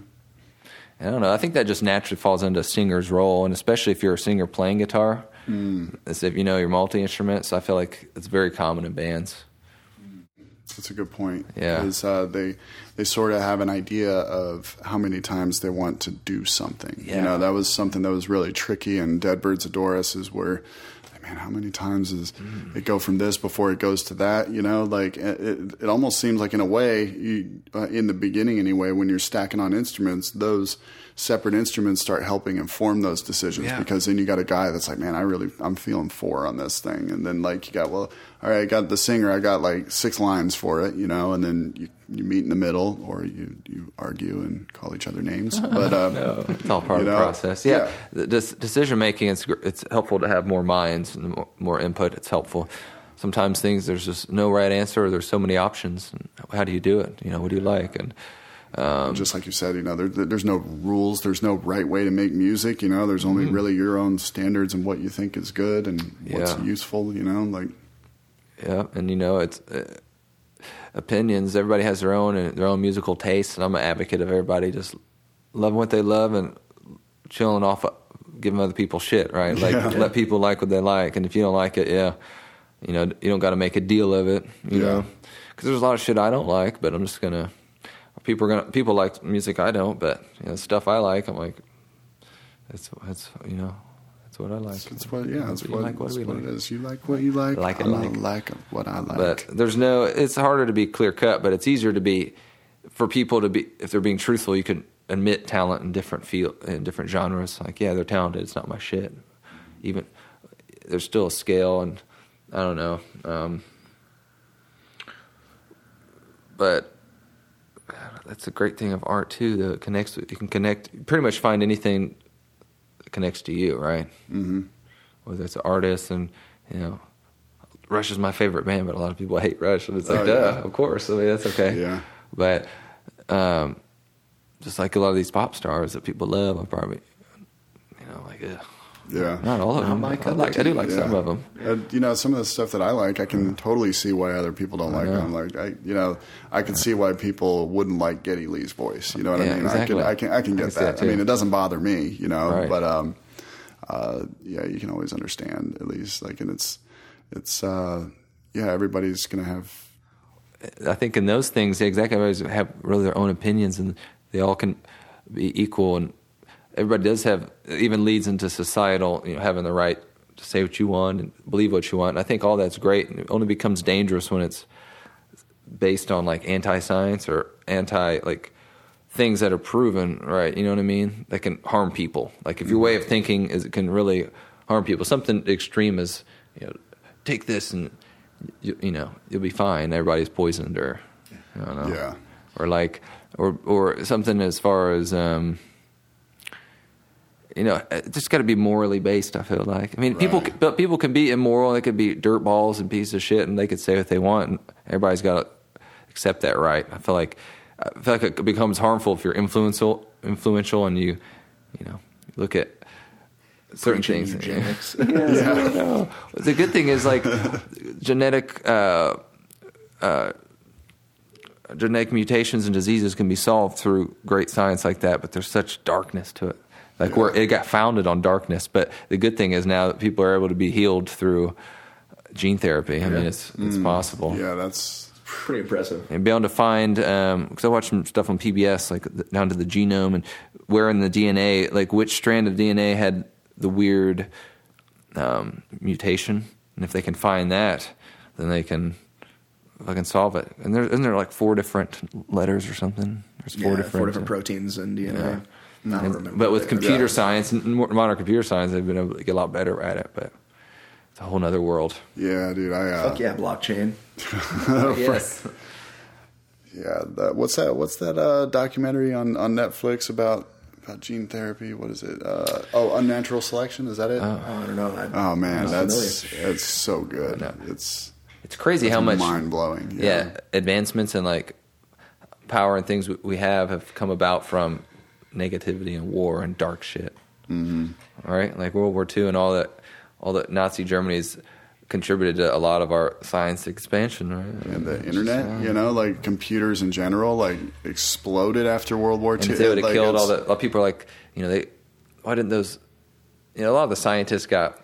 I don't know. I think that just naturally falls into a singer's role, and especially if you're a singer playing guitar, mm. as if you know your multi instruments. I feel like it's very common in bands. That's a good point. Yeah. Because uh, they they sort of have an idea of how many times they want to do something. Yeah. You know, that was something that was really tricky. And Dead Birds Adore Us is where, man, how many times does it go from this before it goes to that? You know, like it, it, it almost seems like in a way, you, uh, in the beginning anyway, when you're stacking on instruments, those separate instruments start helping inform those decisions Yeah. because then you got a guy that's like, man, I really, I'm feeling four on this thing. And then like you got, well, all right, I got the singer, I got like six lines for it, you know, and then you, you meet in the middle or you, you argue and call each other names. But um, It's all part of the know? process. Yeah, Yeah. The decision making. It's it's helpful to have more minds and more, more input. It's helpful. Sometimes things there's just no right answer. Or there's so many options. How do you do it? You know, what do you like? And um, just like you said, you know, there, there's no rules, there's no right way to make music, you know, there's only really your own standards and what you think is good and what's Mm-hmm. Yeah. useful, you know, like, yeah, and you know it's. Uh, Opinions. Everybody has their own and their own musical tastes, and I'm an advocate of everybody just loving what they love and chilling off, giving other people shit. Right? Like Yeah. let people like what they like, and if you don't like it, yeah, you know you don't got to make a deal of it. You Yeah. know, because there's a lot of shit I don't like, but I'm just gonna. People are gonna people like music I don't, but you know stuff I like. I'm like, that's that's you know that's what I like. That's what, yeah, that's what, like, what that's what like? it is. You like what you like. Like it, I'm like. a like of what I like. But there's no. It's harder to be clear cut, but it's easier to be for people to be if they're being truthful. You can admit talent in different field in different genres. Like, yeah, they're talented. It's not my shit. Even there's still a scale, and I don't know. Um, but that's the great thing of art too. Though it connects. You can connect. Pretty much find anything connects to you, right? hmm whether it's an artist and you know Rush is my favorite band, but a lot of people hate Rush, and it's like, Oh, duh, yeah. of course. I mean, that's okay. Yeah. But um, just like a lot of these pop stars that people love, I'm probably, you know, like, ugh. Yeah. not all of Not them. my I, cup of like, I do like Yeah. some of them. Uh, you know, some of the stuff that I like, I can totally see why other people don't like know. them. Like, I, you know, I can see why people wouldn't like Geddy Lee's voice. You know what Yeah, I mean? exactly. I can, I can, I can I get can that. that, I mean, it doesn't bother me, you know, Right. but um, uh, yeah, you can always understand at least. Like, and it's, it's, uh, yeah, everybody's gonna have. I think in those things, exactly, everybody's have really their own opinions, and they all can be equal. And everybody does have, even leads into societal, you know, having the right to say what you want and believe what you want. And I think all that's great. And it only becomes dangerous when it's based on like anti-science or anti like things that are proven, right? You know what I mean? That can harm people. Like if your way of thinking is it can really harm people. Something extreme is, you know, take this and you, you know you'll be fine. Everybody's poisoned, or I don't know, Yeah. or like, or or something as far as. um you know, it just got to be morally based. I feel like. I mean, people, but people can be immoral. They could be dirt balls and pieces of shit, and they could say what they want. And everybody's got to accept that right. I feel like, I feel like it becomes harmful if you're influential, influential, and you, you know, look at certain Preaching things. eugenics. Yeah, I know. The good thing is like genetic uh, uh, genetic mutations and diseases can be solved through great science like that, but there's such darkness to it. Like where it got founded on darkness, but the good thing is now that people are able to be healed through gene therapy. I mean, it's it's possible Yeah, that's Pretty impressive. and be able to find because I watched some stuff on PBS, like down to the genome and where in the DNA, like which strand of DNA had the weird um, mutation, and if they can find that, then they can fucking solve it. And there isn't there like four different letters or something? There's four yeah, different, four different uh, proteins and DNA. Yeah. I don't and- remember. but with that. computer Yeah. science and modern computer science, they've been able to get a lot better at it. But it's a whole other world. yeah, dude. I uh, Fuck yeah, blockchain. yes. Yeah, that, what's that? What's that uh, documentary on, on Netflix about about gene therapy? What is it? Uh, oh, unnatural selection. Is that it? Oh, I don't know. I, oh man, that's familiar. that's so good. It's It's crazy it's how much mind blowing. yeah. advancements and like power and things we- we have have come about from negativity and war and dark shit. Mm-hmm. Right, like World War II and all that, all that Nazi Germany's contributed to a lot of our science expansion. Right, And the internet, you know, like computers in general, like exploded after World War II. if they would have Like, killed all the a lot people are like, you know, they why didn't those? You know, a lot of the scientists got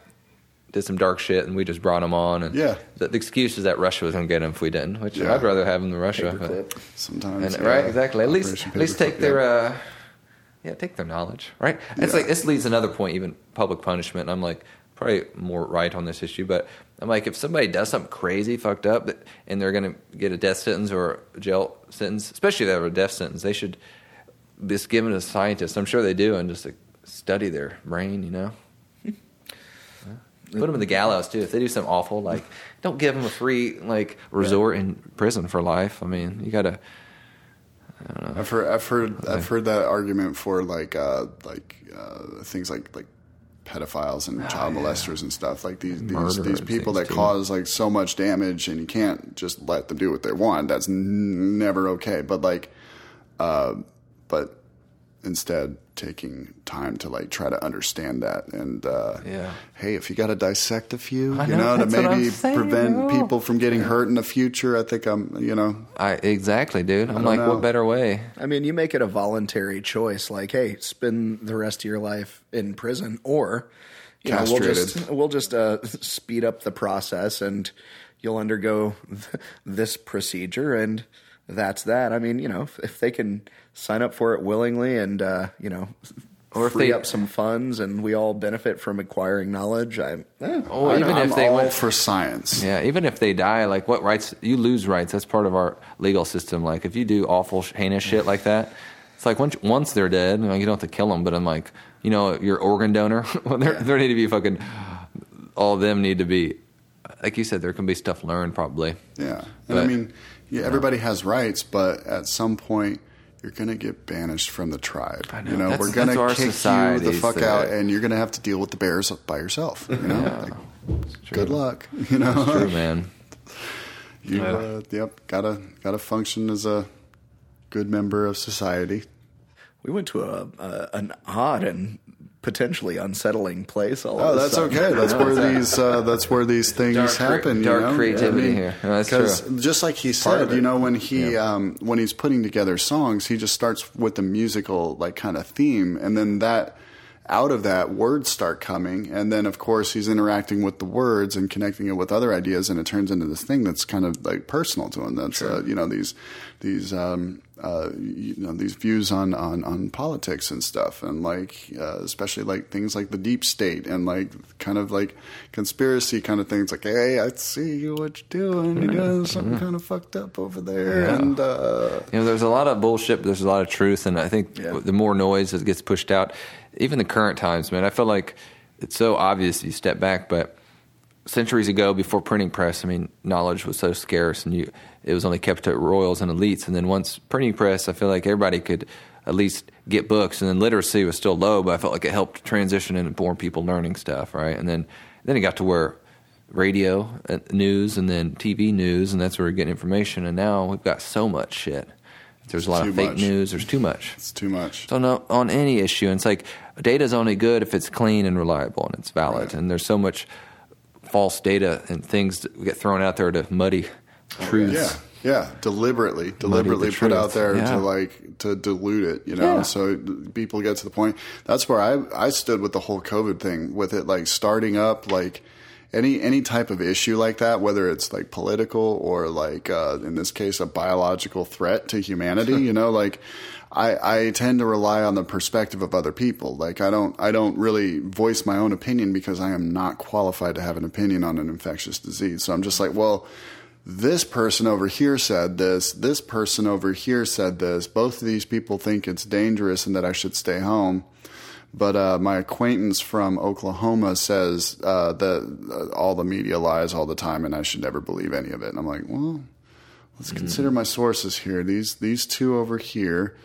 did some dark shit, and we just brought them on. And Yeah. the, the excuse is that Russia was going to get them if we didn't, which Yeah. I'd rather have them than Russia. but- Sometimes, And, yeah, right, exactly. At least, Operation at least take their, uh, yeah, take their knowledge, right? It's like this leads another point, even public punishment. I'm like probably more right on this issue, but I'm like, if somebody does something crazy, fucked up, and they're going to get a death sentence or a jail sentence, especially if they have a death sentence, they should just give it to scientists. I'm sure they do, and just like, study their brain, you know. Put them in the gallows too. If they do something awful, like don't give them a free like resort in prison for life. I mean, you gotta. I've heard I've heard I've heard that argument for like uh, like uh, things like like pedophiles and child molesters and stuff like these these, these people that too. cause like so much damage and you can't just let them do what they want. That's n- never okay. But like, uh, but instead taking time to like try to understand that and uh, Yeah. hey, if you got to dissect a few, I you know, know, to that's what I'm maybe saying, prevent bro. people from getting hurt in the future, I think I'm you know I exactly, dude. I'm like, know. what better way? I mean, you make it a voluntary choice. Like, hey, spend the rest of your life in prison, or you know, we'll just Castrated. we'll just uh, speed up the process, and you'll undergo this procedure, and that's that. I mean, you know, if, if they can sign up for it willingly, and uh, you know, Or if free they- up some funds, and we all benefit from acquiring knowledge. I, eh, Or even I'm if they all went for science. Yeah, even if they die, like what rights you lose rights. That's part of our legal system. Like if you do awful, heinous shit like that, it's like once once they're dead, you, know, you don't have to kill them. But I'm like, you know, your organ donor, well, there there need to be fucking all of them need to be. Like you said, there can be stuff learned probably. Yeah, and I mean, yeah, everybody has rights, but at some point, you're gonna get banished from the tribe. I know. You know, That's- we're gonna that's kick you the fuck the- out, and you're gonna have to deal with the bears by yourself. You know, like, good luck. You know, True, man. you uh, yep, gotta gotta function as a good member of society. we went to a, a an odd and potentially unsettling place. All Oh, of that's sudden. okay. That's where these uh, that's where these things Dark cre- happen. you dark know? creativity I mean, here. No, that's 'cause true. Just like he said, you know, when he um, when he's putting together songs, he just starts with the musical like kind of theme, and then that out of that words start coming, and then of course he's interacting with the words and connecting it with other ideas, and it turns into this thing that's kind of like personal to him. That's uh, you know these these um, uh, you know these views on, on, on politics and stuff, and like uh, especially like things like the deep state and like kind of like conspiracy kind of things. Like, hey, I see what you're doing. You're doing something kind of fucked up over there, and uh, You know, there's a lot of bullshit, but there's a lot of truth, and I think Yeah. the more noise that gets pushed out, even the current times, man, I feel like it's so obvious. You step back, but centuries ago, before printing press, I mean, knowledge was so scarce, and you it was only kept to royals and elites. And then once printing press, I feel like everybody could at least get books, and then literacy was still low, but I felt like it helped transition and more people learning stuff, right? And then then it got to where radio uh, news and then TV news, and that's where we're getting information. And now we've got so much shit. There's a lot of fake much. news. There's too much. it's too much. So no, on any issue, and it's like data is only good if it's clean and reliable and it's valid. Right. And there's so much false data and things that get thrown out there to muddy oh, truths. Yeah, yeah, deliberately, deliberately put out there Yeah. to like to dilute it, you know. Yeah. So people get to the point. That's where I I stood with the whole COVID thing, with it like starting up like any any type of issue like that, whether it's like political or like uh, in this case a biological threat to humanity, you know, like. I, I tend to rely on the perspective of other people. Like I don't I don't really voice my own opinion because I am not qualified to have an opinion on an infectious disease. So I'm just like, well, this person over here said this, this person over here said this. Both of these people think it's dangerous and that I should stay home. But uh, my acquaintance from Oklahoma says uh, that uh, all the media lies all the time and I should never believe any of it. And I'm like, well, let's consider my sources here. These these two over here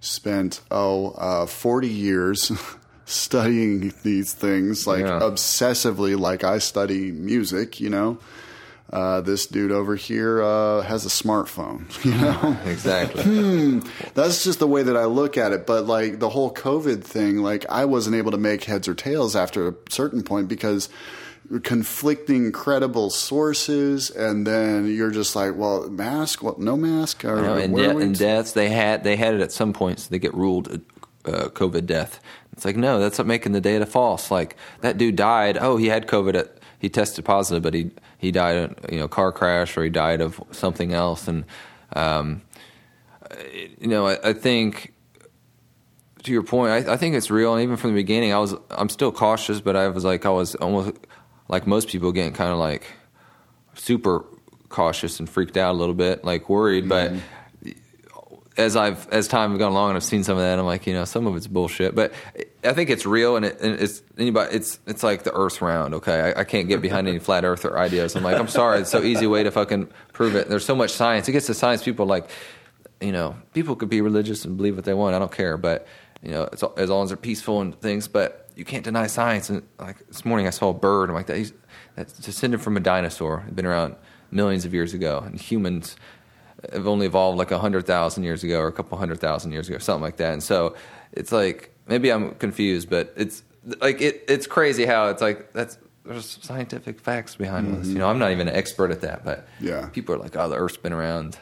spent oh uh, 40 years studying these things like Yeah. obsessively, like I study music. You know, uh, this dude over here uh, has a smartphone. You know, Exactly. that's just the way that I look at it. But like the whole COVID thing, like I wasn't able to make heads or tails after a certain point because conflicting credible sources, and then you're just like, well, mask, well, no mask, or know, and, de- and deaths they had they had it at some points they get ruled uh, COVID death. It's like no, that's not making the data false. Like that dude died. Oh, he had COVID. At, he tested positive, but he he died in you know car crash or he died of something else. And um, you know, I, I think to your point, I, I think it's real. And even from the beginning, I was I'm still cautious, but I was like I was almost like most people getting kind of like super cautious and freaked out a little bit, like worried. But as I've as time has gone along and I've seen some of that, I'm like, you know, some of it's bullshit, but I think it's real and, it, and it's anybody. It's it's like the Earth's round. Okay, I, I can't get behind any flat Earther ideas. I'm like, I'm sorry, it's so easy way to fucking prove it. There's so much science. It gets to science. People like, you know, people could be religious and believe what they want. I don't care, but you know, it's, as long as they're peaceful and things. But you can't deny science. And like this morning, I saw a bird. I'm like, that, he's, that's descended from a dinosaur. It's been around millions of years ago, and humans have only evolved like a hundred thousand years ago or a couple hundred thousand years ago, something like that. And so it's like maybe I'm confused, but it's like it, it's crazy how it's like that's there's scientific facts behind mm-hmm. this. You know, I'm not even an expert at that, but yeah, people are like, oh, the Earth's been around.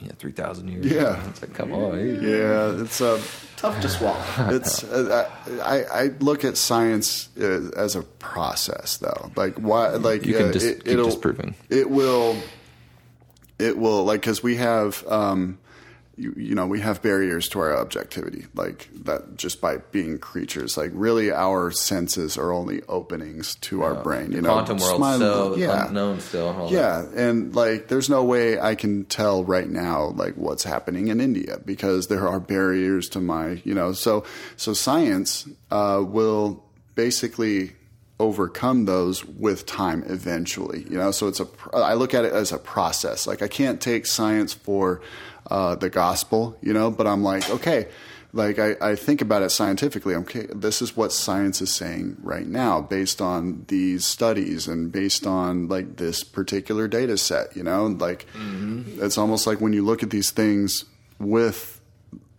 You know, three thousand years. Yeah, it's like come on. Yeah, it's uh, tough to swallow. It's uh, I, I look at science uh, as a process, though. Like why? Like you can uh, dis- it, keep disproving. It will it will like because we have um, you, you, know we have barriers to our objectivity like that just by being creatures like really our senses are only openings to our brain you the know quantum world Smile, still yeah. unknown still yeah that. and like there's no way i can tell right now like what's happening in india because there are barriers to my you know so so science uh, will basically overcome those with time eventually you know? So it's a i look at it as a process. Like i can't take science for uh, the gospel you know? But i'm like okay like I, I think about it scientifically. Okay this is what science is saying right now based on these studies and based on like this particular data set you know? Like mm-hmm. it's almost like when you look at these things with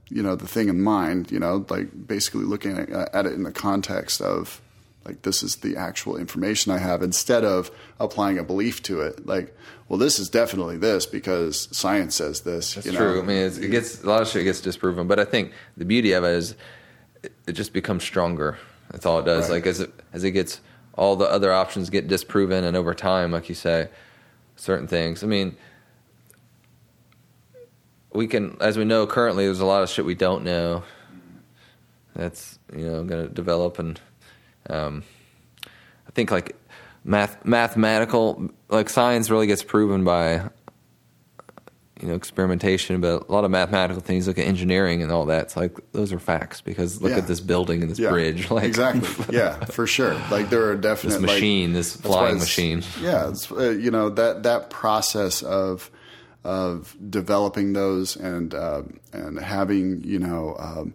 you know the thing in mind you know? Like basically looking at, at it in the context of like this is the actual information I have instead of applying a belief to it. Like, well, this is definitely this because science says this. That's you know? true. I mean, it gets a lot of shit gets disproven, but I think the beauty of it is it just becomes stronger. That's all it does. Right. Like as it as it gets all the other options get disproven, and over time, like you say, certain things. I mean, we can, as we know currently, there's a lot of shit we don't know. That's you know going to develop and um, I think like math mathematical like science really gets proven by you know experimentation, but a lot of mathematical things, look at engineering and all that. It's like those are facts because look yeah. at this building and this yeah. bridge. Like exactly, yeah, for sure. Like there are definite this machine, like, this flying machine. Yeah, uh, you know that that process of of developing those and uh, and having you know. Um,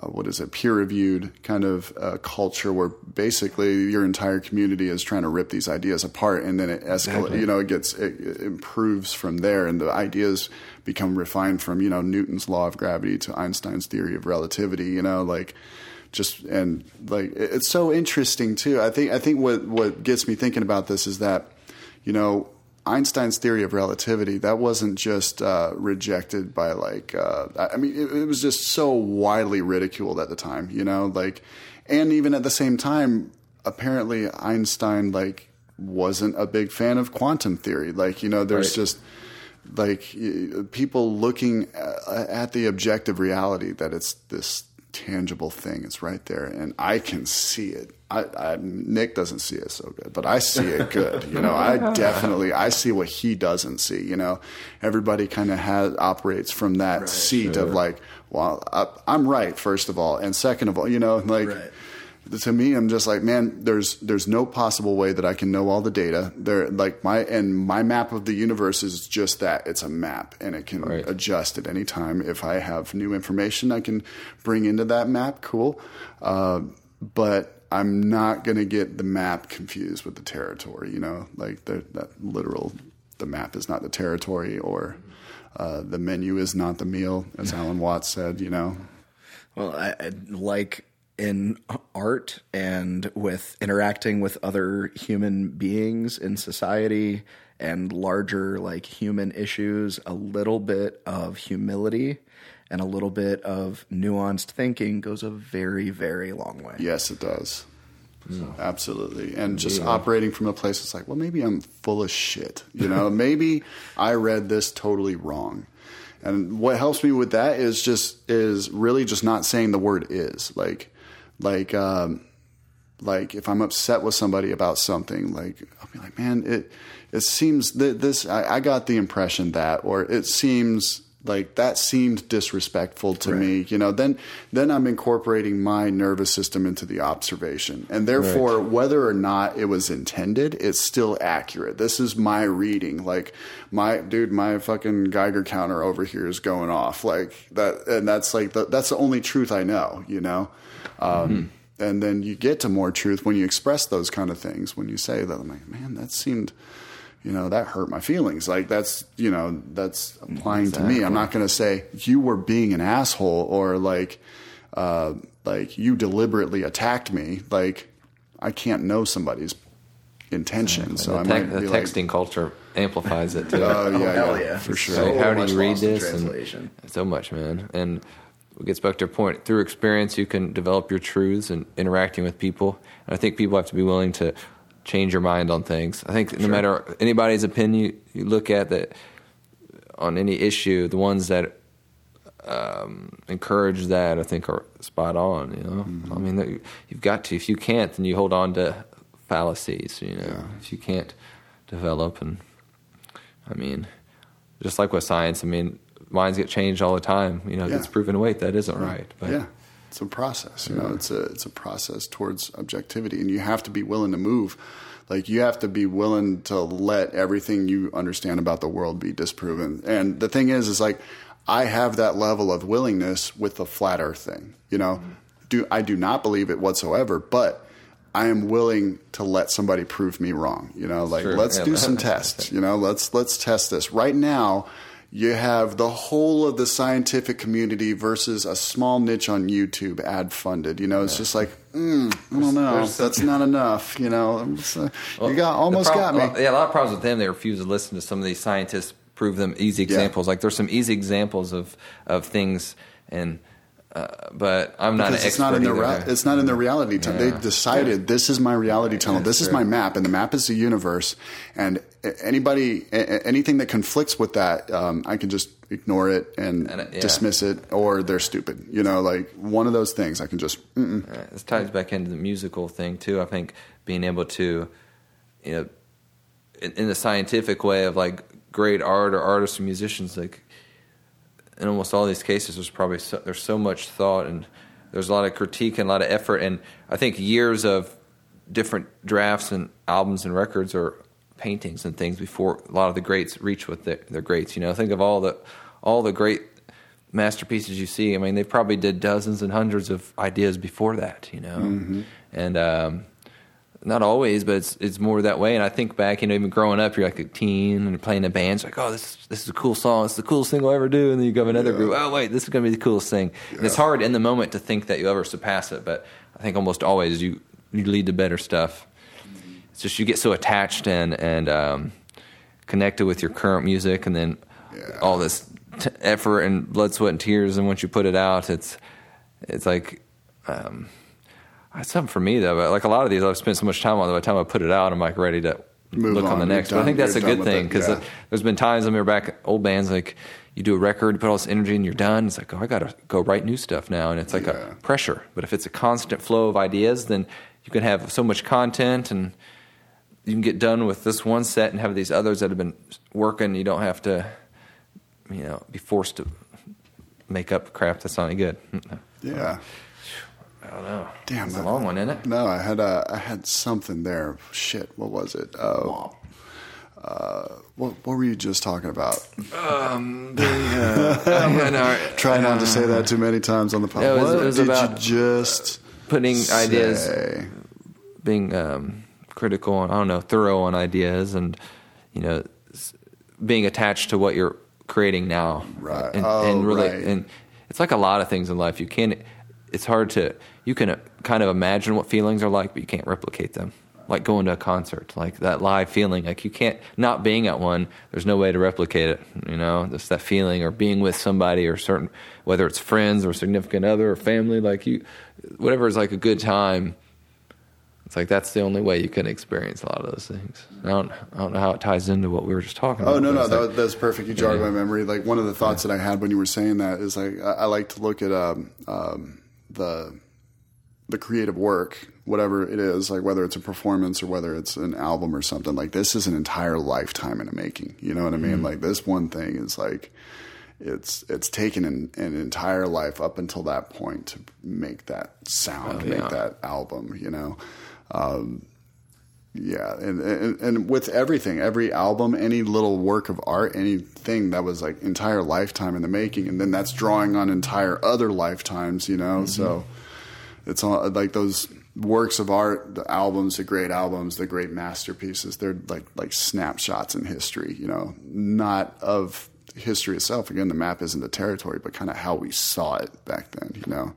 uh, what is it, peer reviewed kind of uh, culture where basically your entire community is trying to rip these ideas apart and then it escalates, exactly. you know, it gets, it, it, improves from there and the ideas become refined from, you know, Newton's law of gravity to Einstein's theory of relativity, you know, like just, and like, it's so interesting too. I think, I think what, what gets me thinking about this is that, you know, Einstein's theory of relativity that wasn't just uh, rejected by like uh, I mean it, it, was just so widely ridiculed at the time, you know, like and even at the same time, apparently Einstein like wasn't a big fan of quantum theory. Like you know, there's right. just like people looking uh, at the objective reality that it's this tangible thing. It's right there, and I can see it. I, I, Nick doesn't see it so good, but I see it good. You know, I definitely I see what he doesn't see. You know, everybody kind of has operates from that right, seat sure. of like, well, I, am right first of all, and second of all, you know, like. Right to me, I'm just like, man, there's there's no possible way that I can know all the data. There, like my and my map of the universe is just that. It's a map, and it can right. adjust at any time. If I have new information, I can bring into that map. Cool, uh, but I'm not gonna get the map confused with the territory. You know, like the, that literal, the map is not the territory, or uh, the menu is not the meal, as Alan Watts said. You know. Well, I, I like in art and with interacting with other human beings in society and larger like human issues a little bit of humility and a little bit of nuanced thinking goes a very very long way. Yes it does. Mm. absolutely. And just yeah. operating from a place that's like well maybe i'm full of shit you know? Maybe i read this totally wrong. And what helps me with that is just is really just not saying the word is. Like like um, like if I'm upset with somebody about something, like I'll be like, man, it it seems that this I, I got the impression that, or it seems like that seemed disrespectful to me you know then then i'm incorporating my nervous system into the observation. And therefore whether or not it was intended it's still accurate. This is my reading. Like my dude my fucking geiger counter over here is going off. Like that and that's like the, that's the only truth i know you know um, and then you get to more truth when you express those kind of things when you say that i'm like man that seemed you know that hurt my feelings like that's you know that's applying to me i'm not going to say you were being an asshole or like uh like you deliberately attacked me like i can't know somebody's intention so the, i te- might the be like texting culture amplifies it too. oh yeah, hell yeah, yeah. for sure So Like, how do you read lost in this? And so much, man. And it gets back to your point. Through experience, you can develop your truths and interacting with people. And I think people have to be willing to change your mind on things. I think no matter anybody's opinion you, you look at that on any issue, the ones that um, encourage that, I think, are spot on. You know, Mm-hmm. I mean, you've got to. If you can't, then you hold on to fallacies. You know, if you can't develop, and I mean, just like with science, I mean, minds get changed all the time. You know, Yeah. gets proven wait that isn't right. But yeah, it's a process. You know, it's a it's a process towards objectivity, and you have to be willing to move. Like you have to be willing to let everything you understand about the world be disproven. And the thing is, is like I have that level of willingness with the flat Earth thing. You know, mm-hmm. do I do not believe it whatsoever, but. I am willing to let somebody prove me wrong. You know, like let's yeah. do some tests. You know, let's let's test this. Right now, you have the whole of the scientific community versus a small niche on YouTube ad funded. You know, it's just like, mm, I don't know, that's not enough. You know, uh, you got almost got me. Yeah, a lot of problems with them. They refuse to listen to some of these scientists prove them easy examples. Like there's some easy examples of of things, and uh, but I'm not Because it's not in the it's not in the reality tunnel. Yeah. They decided this is my reality tunnel. This is my map, and the map is the universe. And anybody, anything that conflicts with that, um, I can just ignore it and, And, uh, yeah. dismiss it, or they're stupid. You know, like one of those things. I can just. Right. This ties back into the musical thing too. I think being able to, you know, in, in the scientific way of like great art or artists or musicians, like in almost all these cases, there's probably so, there's so much thought and there's a lot of critique and a lot of effort, and I think years of different drafts and albums and records or paintings and things before a lot of the greats reach what their, their greats. You know, think of all the all the great masterpieces you see. I mean, they probably did dozens and hundreds of ideas before that. You know, and um, not always, but it's it's more that way. And I think back, you know, even growing up, you're like a teen and you're playing in bands, like, oh, this this is a cool song, it's the coolest thing I'll ever do. And then you go to another group, oh wait, this is gonna be the coolest thing. And it's hard in the moment to think that you'll ever surpass it, but I think almost always you you lead to better stuff. It's just you get so attached and and um, connected with your current music, and then all this t- effort and blood, sweat, and tears, and once you put it out, it's it's like. Um, it's something for me though. But like a lot of these, I've spent so much time on. By the time I put it out, I'm like ready to Move look on, on. the next. But I think that's a good thing because Yeah. there's been times I remember back old bands like you do a record, you put all this energy, and you're done. It's like oh, I got to go write new stuff now, and it's like Yeah. a pressure. But if it's a constant flow of ideas, then you can have so much content and you can get done with this one set and have these others that have been working. You don't have to, you know, be forced to make up crap that's not any good. yeah. I don't know. Damn, it's a long one, isn't it? No, I had uh, I had something there. Shit, what was it? Uh, uh, what what were you just talking about? I know. Try not to say that too many times on the podcast. It was- what it was did about you just Putting ideas, being um, critical and I don't know, thorough on ideas, and you know, being attached to what you're creating now. Right. And, Oh, and really, right. and it's like a lot of things in life. You can't. It's hard to. You can uh, kind of imagine what feelings are like, but you can't replicate them. Like going to a concert, like that live feeling. Like you can't not being at one. There's no way to replicate it. You know, just that feeling, or being with somebody, or certain, whether it's friends or significant other or family. Like you, whatever is like a good time. It's like that's the only way you can experience a lot of those things. I don't, I don't know how it ties into what we were just talking about. Oh no, no, that, like- that's perfect. You jogged Yeah. my memory. Like one of the thoughts that I had when you were saying that is like I, I like to look at um, um, the the creative work, whatever it is, like whether it's a performance or whether it's an album or something. Like this is an entire lifetime in the making. You know what I mean? Like this one thing is like it's it's taken an, an entire life up until that point to make that sound, Oh, yeah. make that album. You know, um, yeah, and, and and with everything, every album, any little work of art, anything that was like entire lifetime in the making, and then that's drawing on entire other lifetimes. You know, so it's all like those works of art, the albums, the great albums, the great masterpieces. They're like like snapshots in history. You know, not of history itself. Again, the map isn't the territory, but kind of how we saw it back then. You know.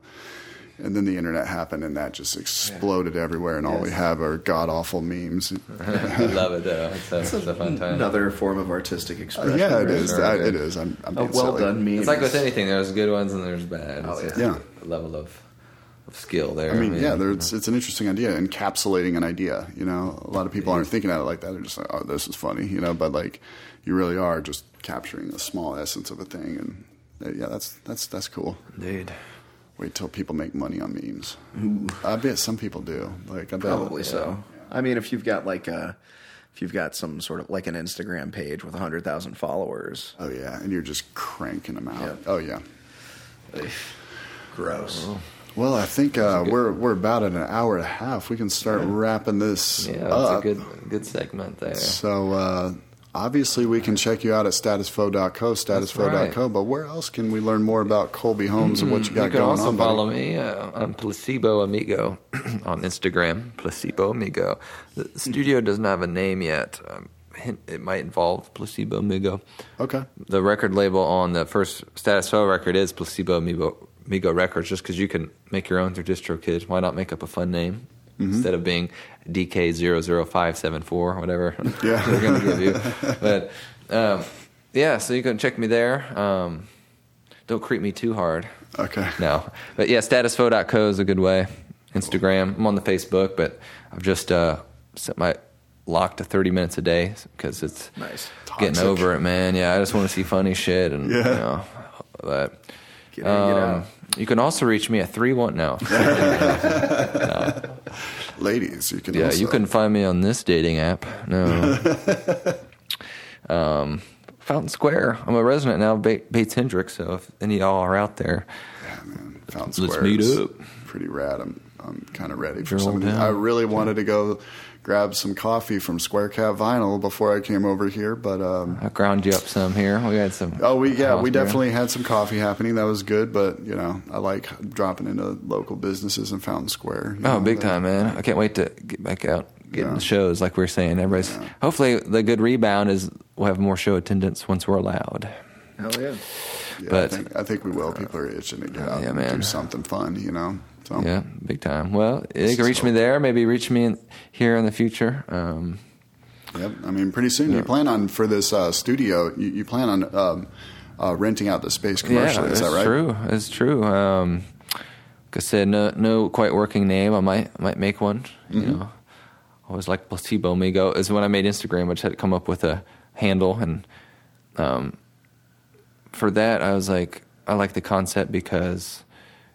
And then the internet happened, and that just exploded everywhere, and all we have are god awful memes. I love it though. It's a, it's a fun time. Another form of artistic expression. yeah, it is. Sure. I, it is. I'm, I'm A well silly. done meme. It's like with anything. There's good ones and there's bad. Oh, It's yeah. a level of, of skill there. I mean, yeah, there's, it's an interesting idea, encapsulating an idea. You know, a lot of people aren't thinking at it like that. They're just like, "Oh, this is funny," you know. But like, you really are just capturing a small essence of a thing, and uh, yeah, that's that's that's cool. Indeed. Wait till people make money on memes. I bet some people do. Like, I bet Probably so. I mean, if you've got like a, if you've got some sort of like an Instagram page with hundred thousand followers, Oh yeah, and you're just cranking them out. Yeah. Oh yeah. gross. Well, I think uh, we're we're about at an hour and a half. We can start wrapping this Yeah, that's up. a good good segment there. So uh, obviously, we can check you out at statusfoe.co, statusfoe.co. right. But where else can we learn more about Colby Holmes and what you got You can going also on? buddy? follow me uh, on Placebo Amigo on Instagram. Placebo Amigo. The studio doesn't have a name yet. Um, it might involve Placebo Amigo. Okay. The record label on the first Status Foe record is Placebo Amigo, Amigo Records, just because you can make your own through DistroKid. Why not make up a fun name Mm-hmm. instead of being DK00574, whatever Yeah. they're going to give you. But um, yeah, so you can check me there. Um, don't creep me too hard. Okay. No. But yeah, statusfoe.co is a good way. Instagram. I'm on the Facebook, but I've just uh, set my lock to 30 minutes a day because it's Nice. getting Toxic. over it, man. Yeah, I just want to see funny shit and Yeah. you know, but Get in, get um, out. you can also reach me at three one no. Ladies, you can yeah, also, you can find me on this dating app. No. um, Fountain Square. I'm a resident now of ba- Bates Hendricks, so if any of y'all are out there, Yeah, man. Fountain Square. Let's meet up. pretty rad. I'm, I'm kind of ready for Drill some of these. I really wanted to go grab some coffee from Square Cat Vinyl before I came over here, but um, I ground you up some here. We had some. Oh, we yeah, we beer. definitely had some coffee happening. That was good, but you know, I like dropping into local businesses in Fountain Square. Oh, know, big that- time, man! I can't wait to get back out, get in Yeah. the shows like we are saying. Everybody's hopefully the good rebound is we'll have more show attendance once we're allowed. Hell yeah. Yeah, but- I think, I think we will. People are itching to get out yeah, and man. do something fun, you know. So Yeah, big time. Well, you can reach me there. Maybe reach me in, here in the future. Um, Yep. I mean, pretty soon you plan on for this uh, studio. You, you plan on um, uh, renting out the space commercially. yeah, is that right? true. It's true. Um, like I said, no, no quite working name. I might, might make one. You Mm-hmm. know, always like placebo amigo is when I made Instagram. which had to come up with a handle, and um, for that, I was like, I like the concept because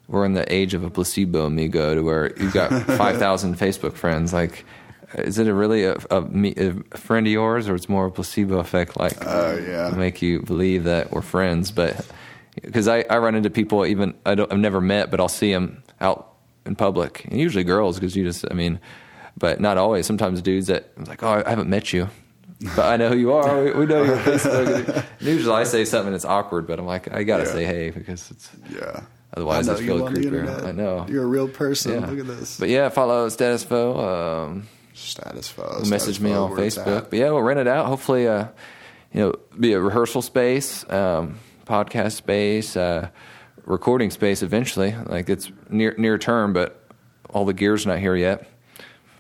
we're in the age of a placebo amigo, to where you've got five thousand Facebook friends. Like, is it a really a, a, a friend of yours, or it's more a placebo effect? Like, Oh, yeah. make you believe that we're friends. But because I, I run into people even I don't, I've never met, but I'll see them out in public, and usually girls because you just I mean, but not always. Sometimes dudes that I'm like, oh, I haven't met you. But I know who you are. We, we know your Facebook. And Usually, I say something that's awkward, but I'm like, I gotta Yeah. say hey because it's Yeah. Otherwise, I know on creepier. I know. You're a real person. yeah. Look at this. But yeah, follow Status Foe. Um, status photo. message me on Facebook. But yeah, we'll rent it out. Hopefully, uh, you know, be a rehearsal space, um, podcast space, uh, recording space. Eventually, like it's near near term, but all the gear's not here yet.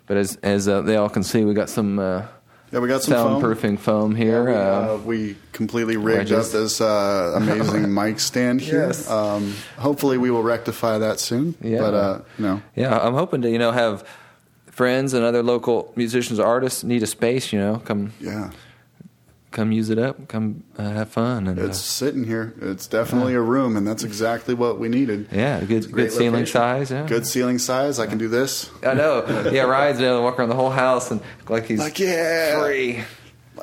But as as uh, they all can see, we got some uh, Yeah, we got some foam. soundproofing foam here. we, uh, uh, we completely rigged just- up this uh, amazing mic stand here. Yes. Um, hopefully, we will rectify that soon. Yeah. But uh, you know, yeah, I'm hoping to you know have friends and other local musicians, artists need a space. You know, come yeah, come use it up, come uh, have fun, and uh, it's sitting here. It's definitely a room, and that's exactly what we needed. yeah, good good ceiling location. size. Yeah, Good ceiling size. I can do this. I know. Yeah, Ryan's able to walk around the whole house and like he's Like, yeah. free.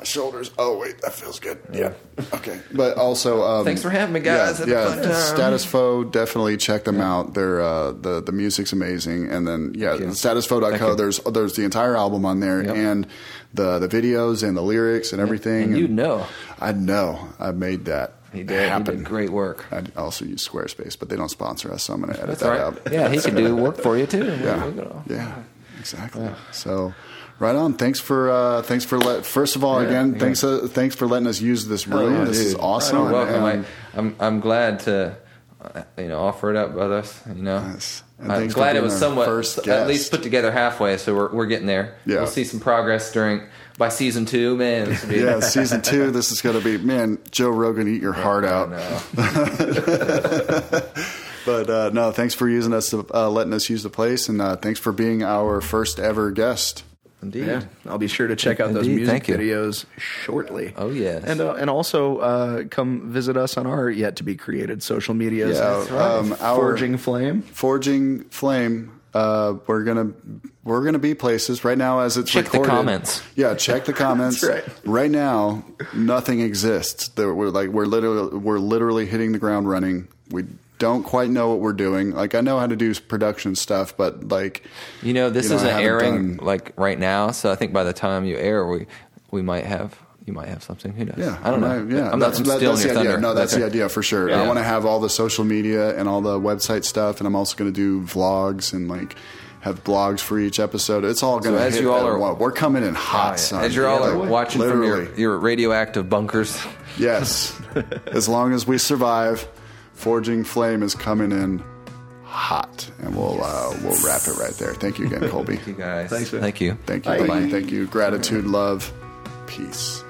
Shoulders. Oh wait, that feels good. Yeah. Okay. But also, um, Thanks for having me, guys. Yeah, Had a yeah fun time. Status Foe. Definitely check them out. They're uh, the the music's amazing. And then yeah, you. statusfoe.co. There's there's the entire album on there Yep. and the the videos and the lyrics and everything. And you know. I know. I made that He did. He did great work. I also use Squarespace, but they don't sponsor us, so I'm going to edit That's that right. out. Yeah, he could do work for you too. Yeah, yeah, exactly. So, right on. Thanks for uh, thanks for let. First of all, Yeah, again, yeah. thanks uh, thanks for letting us use this room. yeah, this is awesome. You're welcome. And- I, I'm I'm glad to uh, you know offer it up with us. You know, Yes. And I'm glad it was our somewhat at least put together halfway. So we're we're getting there. Yeah. we'll see some progress during by season two. Man, this be yeah, season two. This is going to be man, Joe Rogan, eat your heart out. But uh, no, thanks for using us, uh, letting us use the place, and uh, thanks for being our first ever guest. Indeed. Yeah, I'll be sure to check out those Indeed, music thank you. videos shortly. Oh, yes. and uh, and also uh, come visit us on our yet to be created social medias. Yeah, That's right. um, our- Forging Flame. Forging Flame. Uh, we're gonna we're gonna be places right now as it's Check the recorded. comments. Yeah, check the comments. That's right. now, nothing exists. There, we're like we're literally we're literally hitting the ground running. We don't quite know what we're doing. Like I know how to do production stuff, but like You know, this You know, isn't haven't airing done- like right now, so I think by the time you air, we we might have you might have something. Who knows? Yeah, I don't know. Yeah, I'm not that's, that- stealing that's your the idea. thunder. No, that's Okay. the idea for sure. Yeah. I want to have all the social media and all the website stuff, and I'm also going to do vlogs and like have blogs for each episode. It's all going to. as hit you all are- one- we're coming in hot, son. As you're all Like, are watching literally. from your, your radioactive bunkers. Yes, as long as we survive, Forging Flame is coming in hot, and we'll uh, we'll wrap it right there. Thank you again, Colby. Thank you guys. Thanks, man. Thank you. Thank you, Bye. thank you, thank you. Gratitude, love, peace.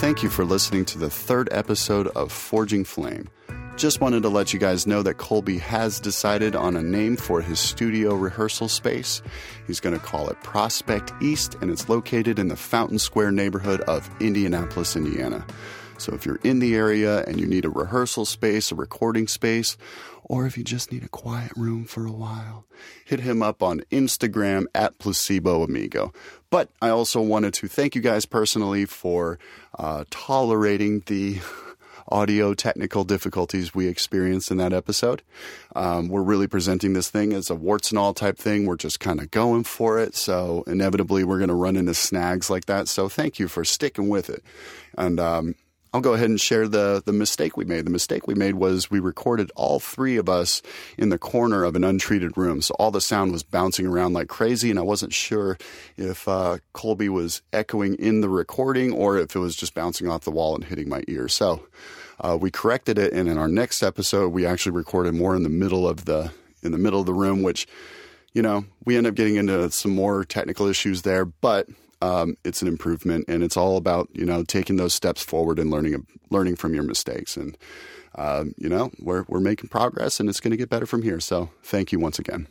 Thank you for listening to the third episode of Forging Flame. Just wanted to let you guys know that Colby has decided on a name for his studio rehearsal space. He's going to call it Prospect East, and it's located in the Fountain Square neighborhood of Indianapolis, Indiana. So if you're in the area and you need a rehearsal space, a recording space, or if you just need a quiet room for a while, hit him up on Instagram at Placebo Amigo. But I also wanted to thank you guys personally for uh, tolerating the audio technical difficulties we experienced in that episode. Um, we're really presenting this thing as a warts and all type thing. We're just kind of going for it. So inevitably, we're going to run into snags like that. So thank you for sticking with it. And um, I'll go ahead and share the the mistake we made. The mistake we made was we recorded all three of us in the corner of an untreated room, so all the sound was bouncing around like crazy, and I wasn't sure if uh, Colby was echoing in the recording or if it was just bouncing off the wall and hitting my ear. So uh, we corrected it, and in our next episode, we actually recorded more in the middle of the in the middle of the room, which you know we end up getting into some more technical issues there, but um, it's an improvement, and it's all about you know taking those steps forward and learning learning from your mistakes, and um, you know we're we're making progress, and it's going to get better from here. So thank you once again.